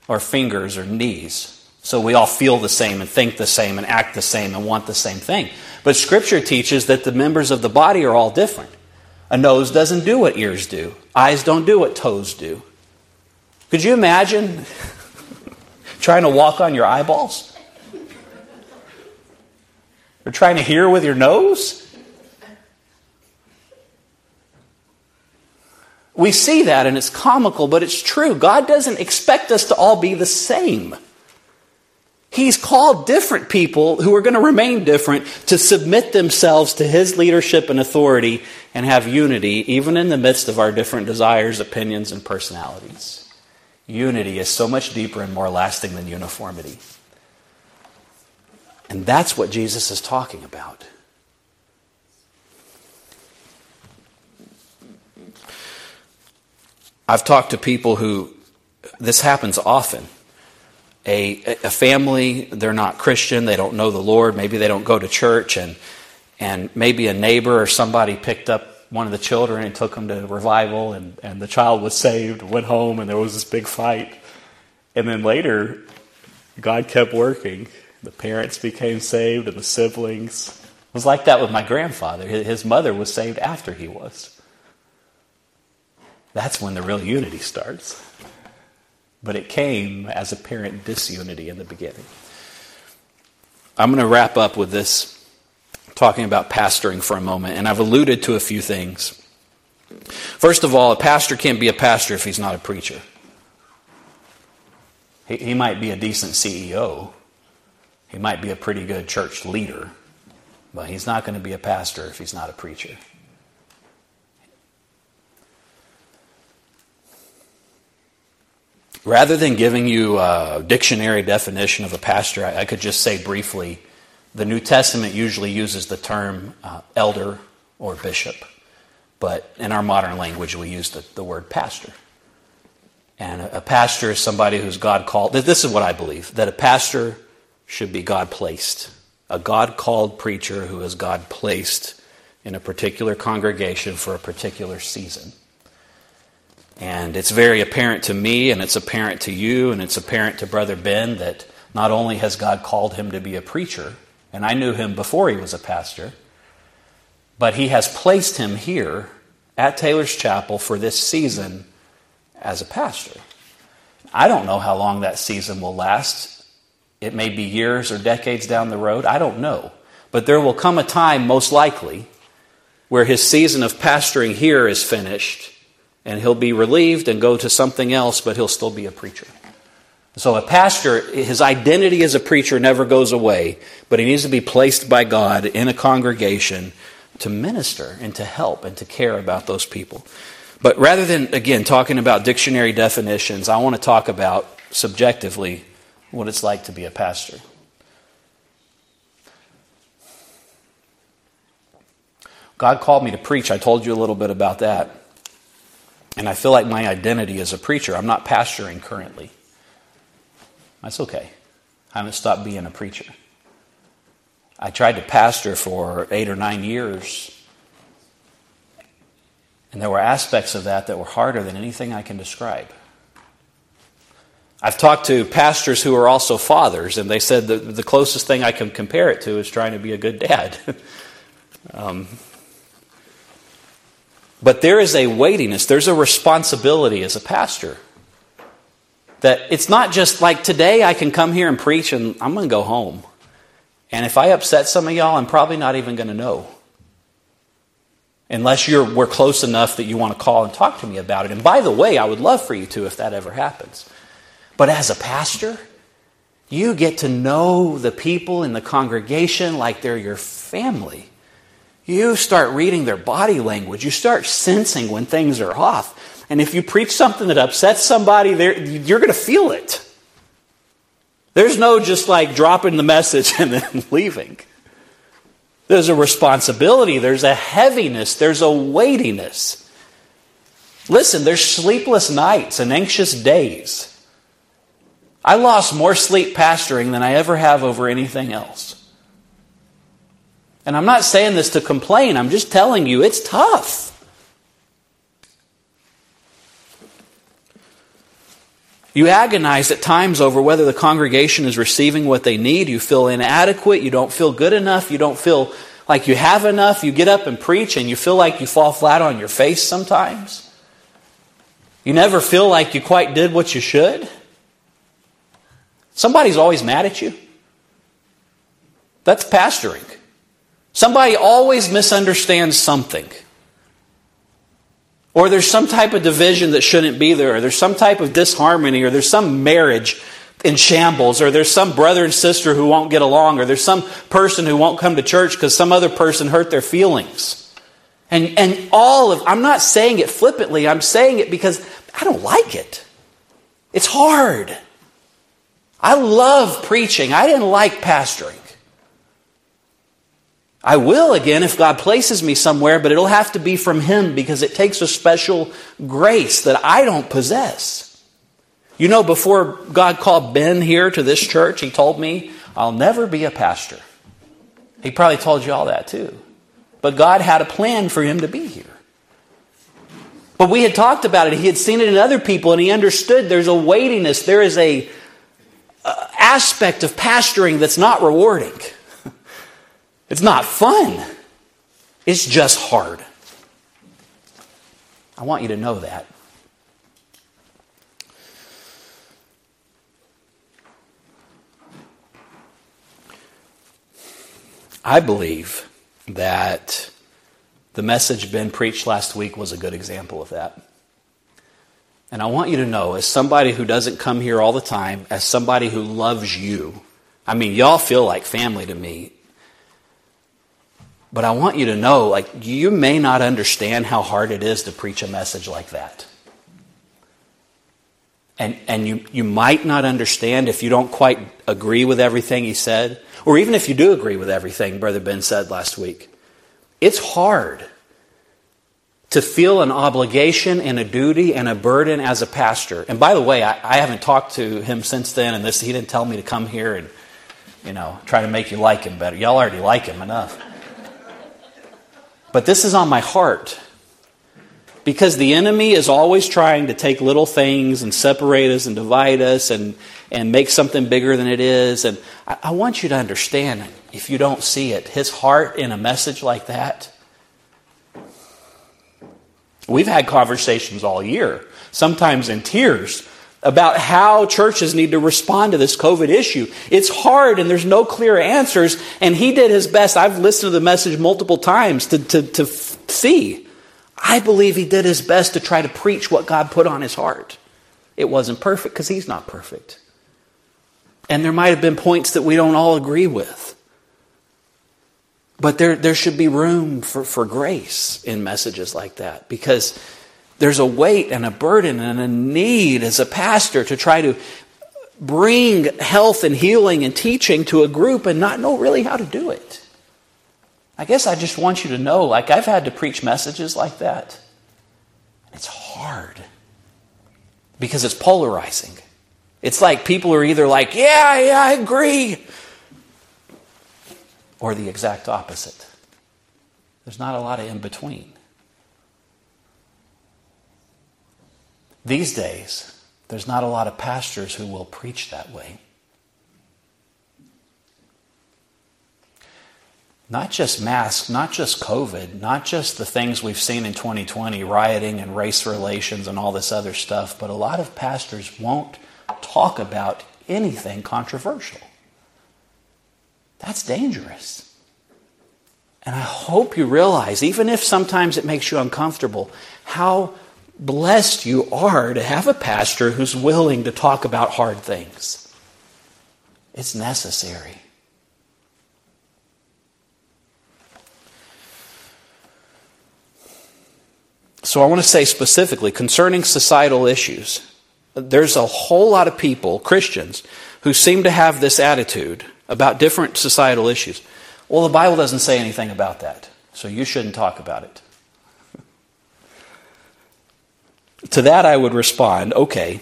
or fingers, or knees. So we all feel the same and think the same and act the same and want the same thing. But Scripture teaches that the members of the body are all different. A nose doesn't do what ears do, eyes don't do what toes do. Could you imagine trying to walk on your eyeballs? Or trying to hear with your nose? We see that and it's comical, but it's true. God doesn't expect us to all be the same. He's called different people who are going to remain different to submit themselves to His leadership and authority and have unity, even in the midst of our different desires, opinions, and personalities. Unity is so much deeper and more lasting than uniformity. And that's what Jesus is talking about. I've talked to people who this happens often. A, a family, they're not Christian, they don't know the Lord, maybe they don't go to church, and, and maybe a neighbor or somebody picked up one of the children and took them to revival, and, and the child was saved, went home, and there was this big fight. And then later, God kept working. The parents became saved, and the siblings. It was like that with my grandfather. His mother was saved after he was. That's when the real unity starts. But it came as apparent disunity in the beginning. I'm going to wrap up with this, talking about pastoring for a moment, and I've alluded to a few things. First of all, a pastor can't be a pastor if he's not a preacher. He, he might be a decent CEO, he might be a pretty good church leader, but he's not going to be a pastor if he's not a preacher. Rather than giving you a dictionary definition of a pastor, I, could just say briefly the New Testament usually uses the term uh, elder or bishop, but in our modern language, we use the, the word pastor. And a, a pastor is somebody who's God called. This is what I believe that a pastor should be God placed, a God called preacher who is God placed in a particular congregation for a particular season. And it's very apparent to me, and it's apparent to you, and it's apparent to Brother Ben that not only has God called him to be a preacher, and I knew him before he was a pastor, but he has placed him here at Taylor's Chapel for this season as a pastor. I don't know how long that season will last. It may be years or decades down the road. I don't know. But there will come a time, most likely, where his season of pastoring here is finished and he'll be relieved and go to something else, but he'll still be a preacher. So, a pastor, his identity as a preacher never goes away, but he needs to be placed by God in a congregation to minister and to help and to care about those people. But rather than, again, talking about dictionary definitions, I want to talk about subjectively what it's like to be a pastor. God called me to preach. I told you a little bit about that. And I feel like my identity as a preacher. I'm not pastoring currently. That's okay. I haven't stopped being a preacher. I tried to pastor for eight or nine years. And there were aspects of that that were harder than anything I can describe. I've talked to pastors who are also fathers, and they said the, the closest thing I can compare it to is trying to be a good dad. um, but there is a weightiness, there's a responsibility as a pastor. That it's not just like today I can come here and preach and I'm going to go home. And if I upset some of y'all, I'm probably not even going to know. Unless you're, we're close enough that you want to call and talk to me about it. And by the way, I would love for you to if that ever happens. But as a pastor, you get to know the people in the congregation like they're your family. You start reading their body language. You start sensing when things are off. And if you preach something that upsets somebody, you're going to feel it. There's no just like dropping the message and then leaving. There's a responsibility, there's a heaviness, there's a weightiness. Listen, there's sleepless nights and anxious days. I lost more sleep pastoring than I ever have over anything else. And I'm not saying this to complain, I'm just telling you it's tough. You agonize at times over whether the congregation is receiving what they need. You feel inadequate. You don't feel good enough. You don't feel like you have enough. You get up and preach and you feel like you fall flat on your face sometimes. You never feel like you quite did what you should. Somebody's always mad at you. That's pastoring. Somebody always misunderstands something. Or there's some type of division that shouldn't be there, or there's some type of disharmony, or there's some marriage in shambles, or there's some brother and sister who won't get along, or there's some person who won't come to church because some other person hurt their feelings. And, and all of, I'm not saying it flippantly, I'm saying it because I don't like it. It's hard. I love preaching. I didn't like pastoring. I will again if God places me somewhere, but it'll have to be from Him because it takes a special grace that I don't possess. You know, before God called Ben here to this church, He told me, I'll never be a pastor. He probably told you all that too. But God had a plan for him to be here. But we had talked about it. He had seen it in other people and he understood there's a weightiness, there is a, a aspect of pastoring that's not rewarding. It's not fun, it's just hard. I want you to know that. I believe that the message Ben preached last week was a good example of that. And I want you to know, as somebody who doesn't come here all the time, as somebody who loves you, I mean, y'all feel like family to me. But I want you to know, like, you may not understand how hard it is to preach a message like that. And, and you, you might not understand if you don't quite agree with everything he said, or even if you do agree with everything Brother Ben said last week. It's hard to feel an obligation and a duty and a burden as a pastor. And by the way, I, I haven't talked to him since then, and this he didn't tell me to come here and you know try to make you like him better. Y'all already like him enough. But this is on my heart. Because the enemy is always trying to take little things and separate us and divide us and, and make something bigger than it is. And I, I want you to understand, if you don't see it, his heart in a message like that. We've had conversations all year, sometimes in tears, about how churches need to respond to this COVID issue. It's hard and there's no clear answers. And he did his best. I've listened to the message multiple times to, to, to see. I believe he did his best to try to preach what God put on his heart. It wasn't perfect because he's not perfect. And there might have been points that we don't all agree with. But there, there should be room for, for grace in messages like that because there's a weight and a burden and a need as a pastor to try to bring health and healing and teaching to a group and not know really how to do it. I guess I just want you to know like, I've had to preach messages like that. and It's hard because it's polarizing. It's like people are either like, yeah, yeah, I agree, or the exact opposite. There's not a lot of in between. These days, there's not a lot of pastors who will preach that way. Not just masks, not just COVID, not just the things we've seen in 2020, rioting and race relations and all this other stuff, but a lot of pastors won't talk about anything controversial. That's dangerous. And I hope you realize, even if sometimes it makes you uncomfortable, how blessed you are to have a pastor who's willing to talk about hard things. It's necessary. So I want to say specifically concerning societal issues, there's a whole lot of people, Christians, who seem to have this attitude about different societal issues. Well, the Bible doesn't say anything about that, so you shouldn't talk about it. To that, I would respond, okay,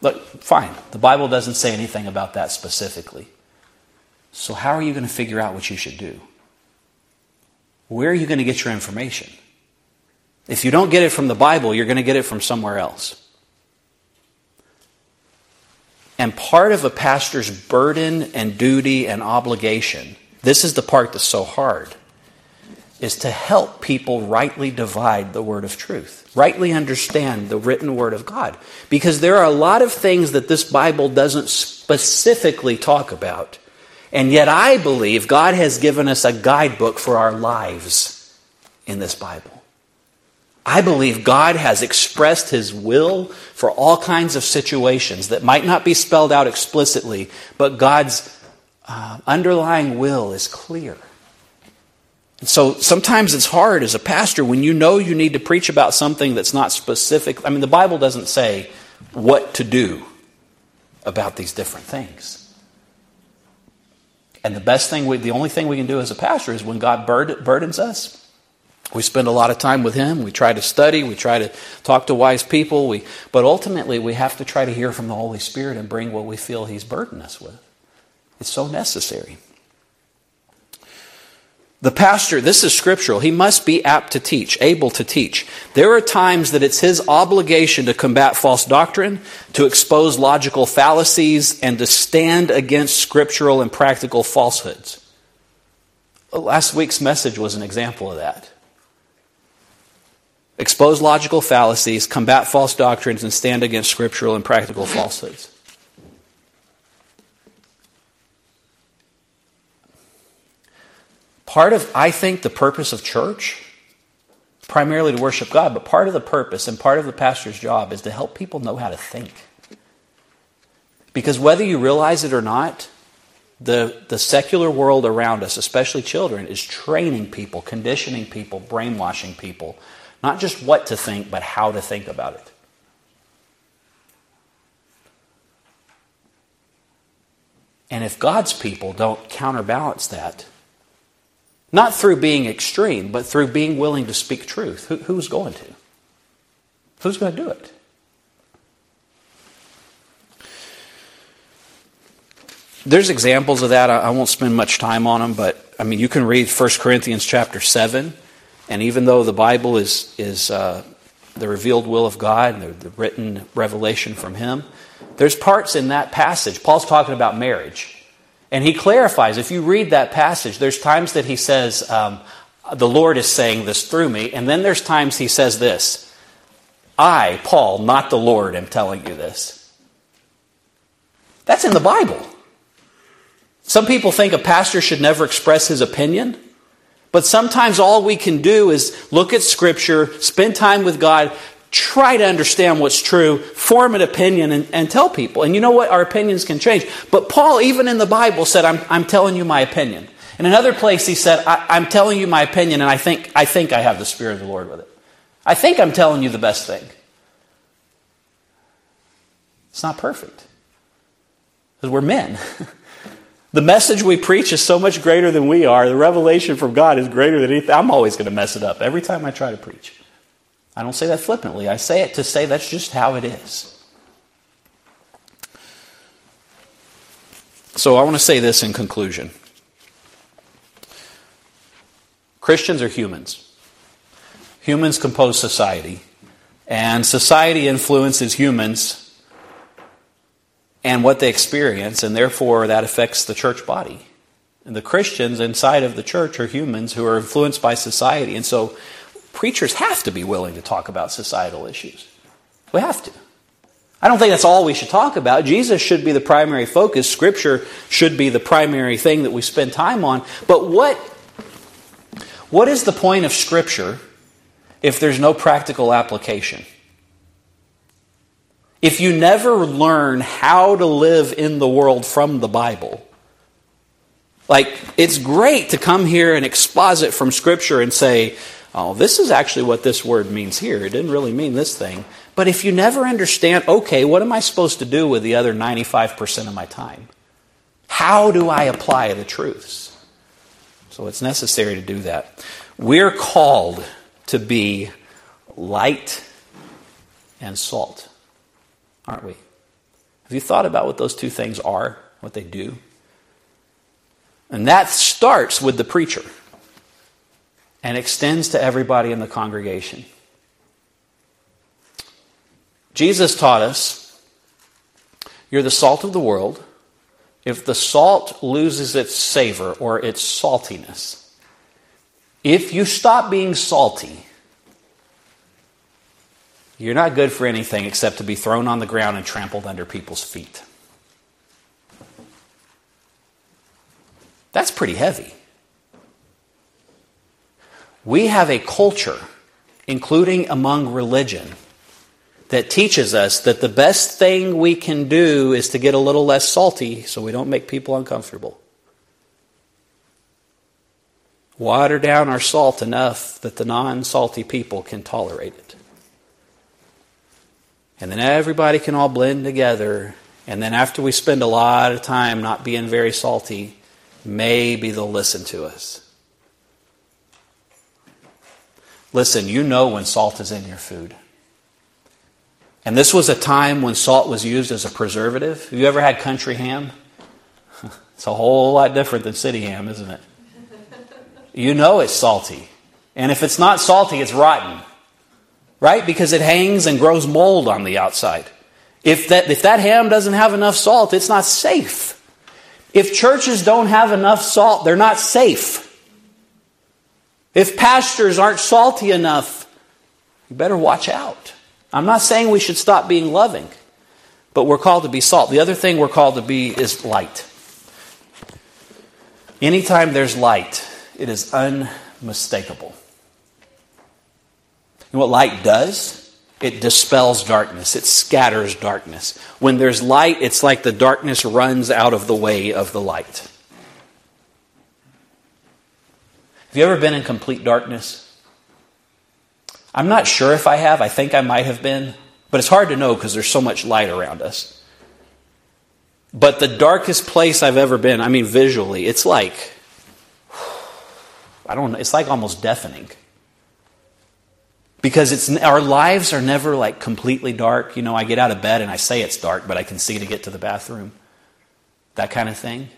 look, fine. The Bible doesn't say anything about that specifically. So, how are you going to figure out what you should do? Where are you going to get your information? If you don't get it from the Bible, you're going to get it from somewhere else. And part of a pastor's burden and duty and obligation, this is the part that's so hard, is to help people rightly divide the word of truth, rightly understand the written word of God. Because there are a lot of things that this Bible doesn't specifically talk about. And yet I believe God has given us a guidebook for our lives in this Bible. I believe God has expressed His will for all kinds of situations that might not be spelled out explicitly, but God's uh, underlying will is clear. And so sometimes it's hard as a pastor when you know you need to preach about something that's not specific. I mean, the Bible doesn't say what to do about these different things. And the best thing, we, the only thing we can do as a pastor is when God burdens us, we spend a lot of time with him. We try to study. We try to talk to wise people. We, but ultimately, we have to try to hear from the Holy Spirit and bring what we feel he's burdened us with. It's so necessary. The pastor, this is scriptural, he must be apt to teach, able to teach. There are times that it's his obligation to combat false doctrine, to expose logical fallacies, and to stand against scriptural and practical falsehoods. Last week's message was an example of that expose logical fallacies, combat false doctrines, and stand against scriptural and practical falsehoods. Part of, I think, the purpose of church, primarily to worship God, but part of the purpose and part of the pastor's job is to help people know how to think. Because whether you realize it or not, the, the secular world around us, especially children, is training people, conditioning people, brainwashing people not just what to think, but how to think about it. And if God's people don't counterbalance that, not through being extreme, but through being willing to speak truth, who, who's going to? Who's going to do it? There's examples of that. I won't spend much time on them, but I mean, you can read 1 Corinthians chapter 7 and even though the Bible is, is uh, the revealed will of God and the, the written revelation from Him, there's parts in that passage. Paul's talking about marriage. And he clarifies, if you read that passage, there's times that he says, um, the Lord is saying this through me. And then there's times he says this I, Paul, not the Lord, am telling you this. That's in the Bible. Some people think a pastor should never express his opinion. But sometimes all we can do is look at Scripture, spend time with God, try to understand what's true, form an opinion, and, and, tell people. And you know what? Our opinions can change. But Paul, even in the Bible, said, I'm, I'm telling you my opinion. In another place, he said, I, am telling you my opinion, and I think, I think I have the Spirit of the Lord with it. I think I'm telling you the best thing. It's not perfect. Because we're men. The message we preach is so much greater than we are. The revelation from God is greater than anything. I'm always going to mess it up every time I try to preach. I don't say that flippantly. I say it to say that's just how it is. So I want to say this in conclusion Christians are humans. Humans compose society, and society influences humans and what they experience, and therefore that affects the church body. And the Christians inside of the church are humans who are influenced by society, and so preachers have to be willing to talk about societal issues. We have to. I don't think that's all we should talk about. Jesus should be the primary focus. Scripture should be the primary thing that we spend time on. But what, what is the point of Scripture if there's no practical application? If you never learn how to live in the world from the Bible, like, it's great to come here and exposit from Scripture and say, oh, this is actually what this word means here. It didn't really mean this thing. But if you never understand, okay, what am I supposed to do with the other 95% of my time? How do I apply the truths? So it's necessary to do that. We're called to be light and salt, aren't we? Have you thought about what those two things are, what they do? And that starts with the preacher and extends to everybody in the congregation. Jesus taught us you're the salt of the world. If the salt loses its savor or its saltiness, if you stop being salty, you're not good for anything except to be thrown on the ground and trampled under people's feet. That's pretty heavy. We have a culture, including among religion, that teaches us that the best thing we can do is to get a little less salty so we don't make people uncomfortable. Water down our salt enough that the non salty people can tolerate it. And then everybody can all blend together. And then after we spend a lot of time not being very salty, maybe they'll listen to us. Listen, you know when salt is in your food. And this was a time when salt was used as a preservative. Have you ever had country ham? It's a whole lot different than city ham, isn't it? You know it's salty. And if it's not salty, it's rotten. Right? Because it hangs and grows mold on the outside. If that, if that ham doesn't have enough salt, it's not safe. If churches don't have enough salt, they're not safe. If pastors aren't salty enough, you better watch out. I'm not saying we should stop being loving, but we're called to be salt. The other thing we're called to be is light. Anytime there's light, it is unmistakable. And what light does? It dispels darkness. It scatters darkness. When there's light, it's like the darkness runs out of the way of the light. Have you ever been in complete darkness? I'm not sure if I have. I think I might have been. But it's hard to know because there's so much light around us. But the darkest place I've ever been, I mean, visually, it's like, I don't know, it's like almost deafening. Because it's, our lives are never like completely dark. You know, I get out of bed and I say it's dark, but I can see to get to the bathroom. That kind of thing.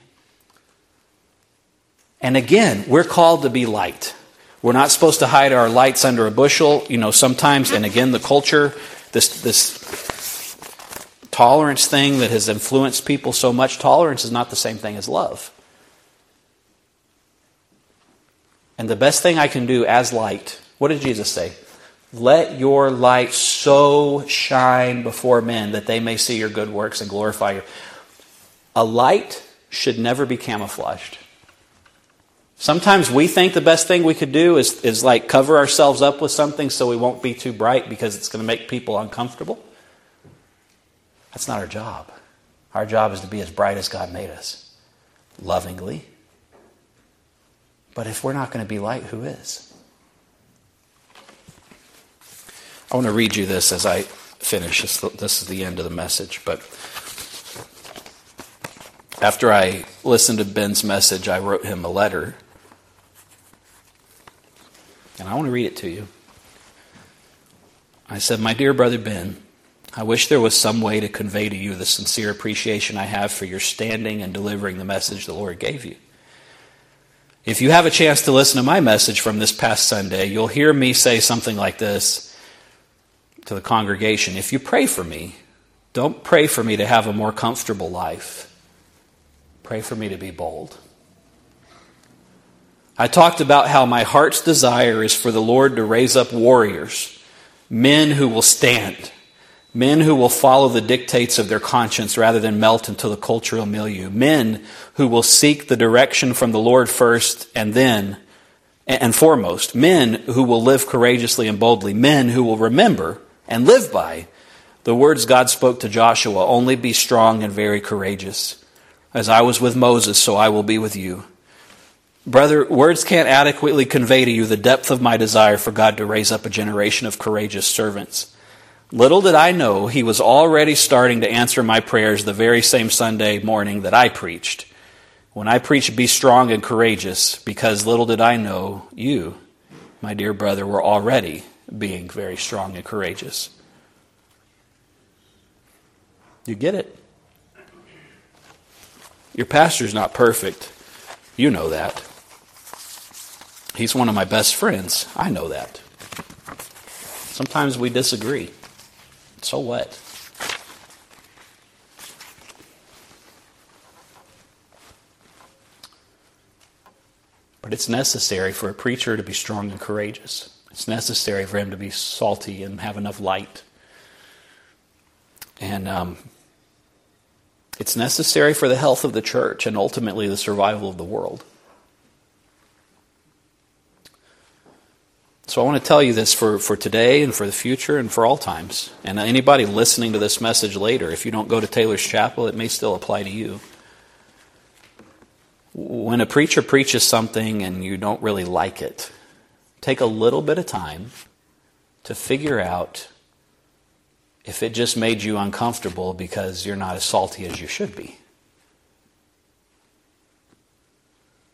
And again, we're called to be light. We're not supposed to hide our lights under a bushel. You know, sometimes, and again, the culture, this, this tolerance thing that has influenced people so much, tolerance is not the same thing as love. And the best thing I can do as light, what did Jesus say? Let your light so shine before men that they may see your good works and glorify you. A light should never be camouflaged. Sometimes we think the best thing we could do is, is like cover ourselves up with something so we won't be too bright because it's going to make people uncomfortable. That's not our job. Our job is to be as bright as God made us, lovingly. But if we're not going to be light, who is? I want to read you this as I finish. This, this is the end of the message, but After I listened to Ben's message, I wrote him a letter. And I want to read it to you. I said, My dear brother Ben, I wish there was some way to convey to you the sincere appreciation I have for your standing and delivering the message the Lord gave you. If you have a chance to listen to my message from this past Sunday, you'll hear me say something like this to the congregation. If you pray for me, don't pray for me to have a more comfortable life. Pray for me to be bold. I talked about how my heart's desire is for the Lord to raise up warriors, men who will stand Men who will follow the dictates of their conscience rather than melt into the cultural milieu. Men who will seek the direction from the Lord first and then and foremost. Men who will live courageously and boldly. Men who will remember and live by the words God spoke to Joshua only be strong and very courageous. As I was with Moses, so I will be with you. Brother, words can't adequately convey to you the depth of my desire for God to raise up a generation of courageous servants. Little did I know he was already starting to answer my prayers the very same Sunday morning that I preached. When I preached, Be strong and courageous, because little did I know you, my dear brother, were already being very strong and courageous. You get it? Your pastor's not perfect. You know that. He's one of my best friends. I know that. Sometimes we disagree. So what? But it's necessary for a preacher to be strong and courageous. It's necessary for him to be salty and have enough light. And um, it's necessary for the health of the church and ultimately the survival of the world. So I want to tell you this for, for today and for the future and for all times. And anybody listening to this message later, if you don't go to Taylor's Chapel, it may still apply to you. When a preacher preaches something and you don't really like it, take a little bit of time to figure out if it just made you uncomfortable because you're not as salty as you should be.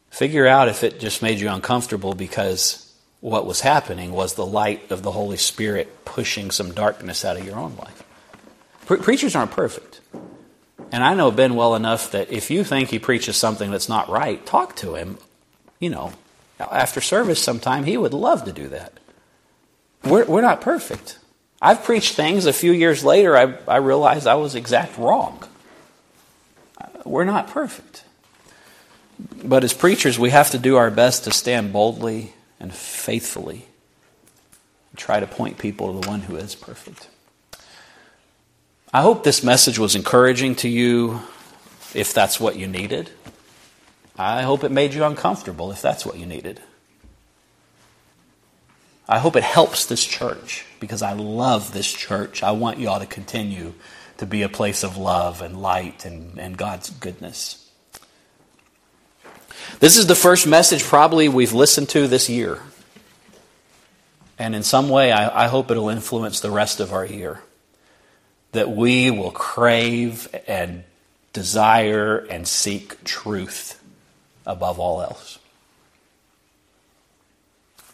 Figure out if it just made you uncomfortable because what was happening was the light of the Holy Spirit pushing some darkness out of your own life. Pre- preachers aren't perfect. And I know Ben well enough that if you think he preaches something that's not right, talk to him. You know, after service sometime, he would love to do that. We're, we're not perfect. I've preached things a few years later, I, I realized I was exact wrong. We're not perfect. But as preachers, we have to do our best to stand boldly and faithfully try to point people to the one who is perfect. I hope this message was encouraging to you if that's what you needed. I hope it made you uncomfortable if that's what you needed. I hope it helps this church because I love this church. I want you all to continue to be a place of love and light and, and God's goodness. This is the first message probably we've listened to this year. And in some way, I, I, hope it'll influence the rest of our year. That we will crave and desire and seek truth above all else.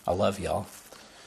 I love y'all.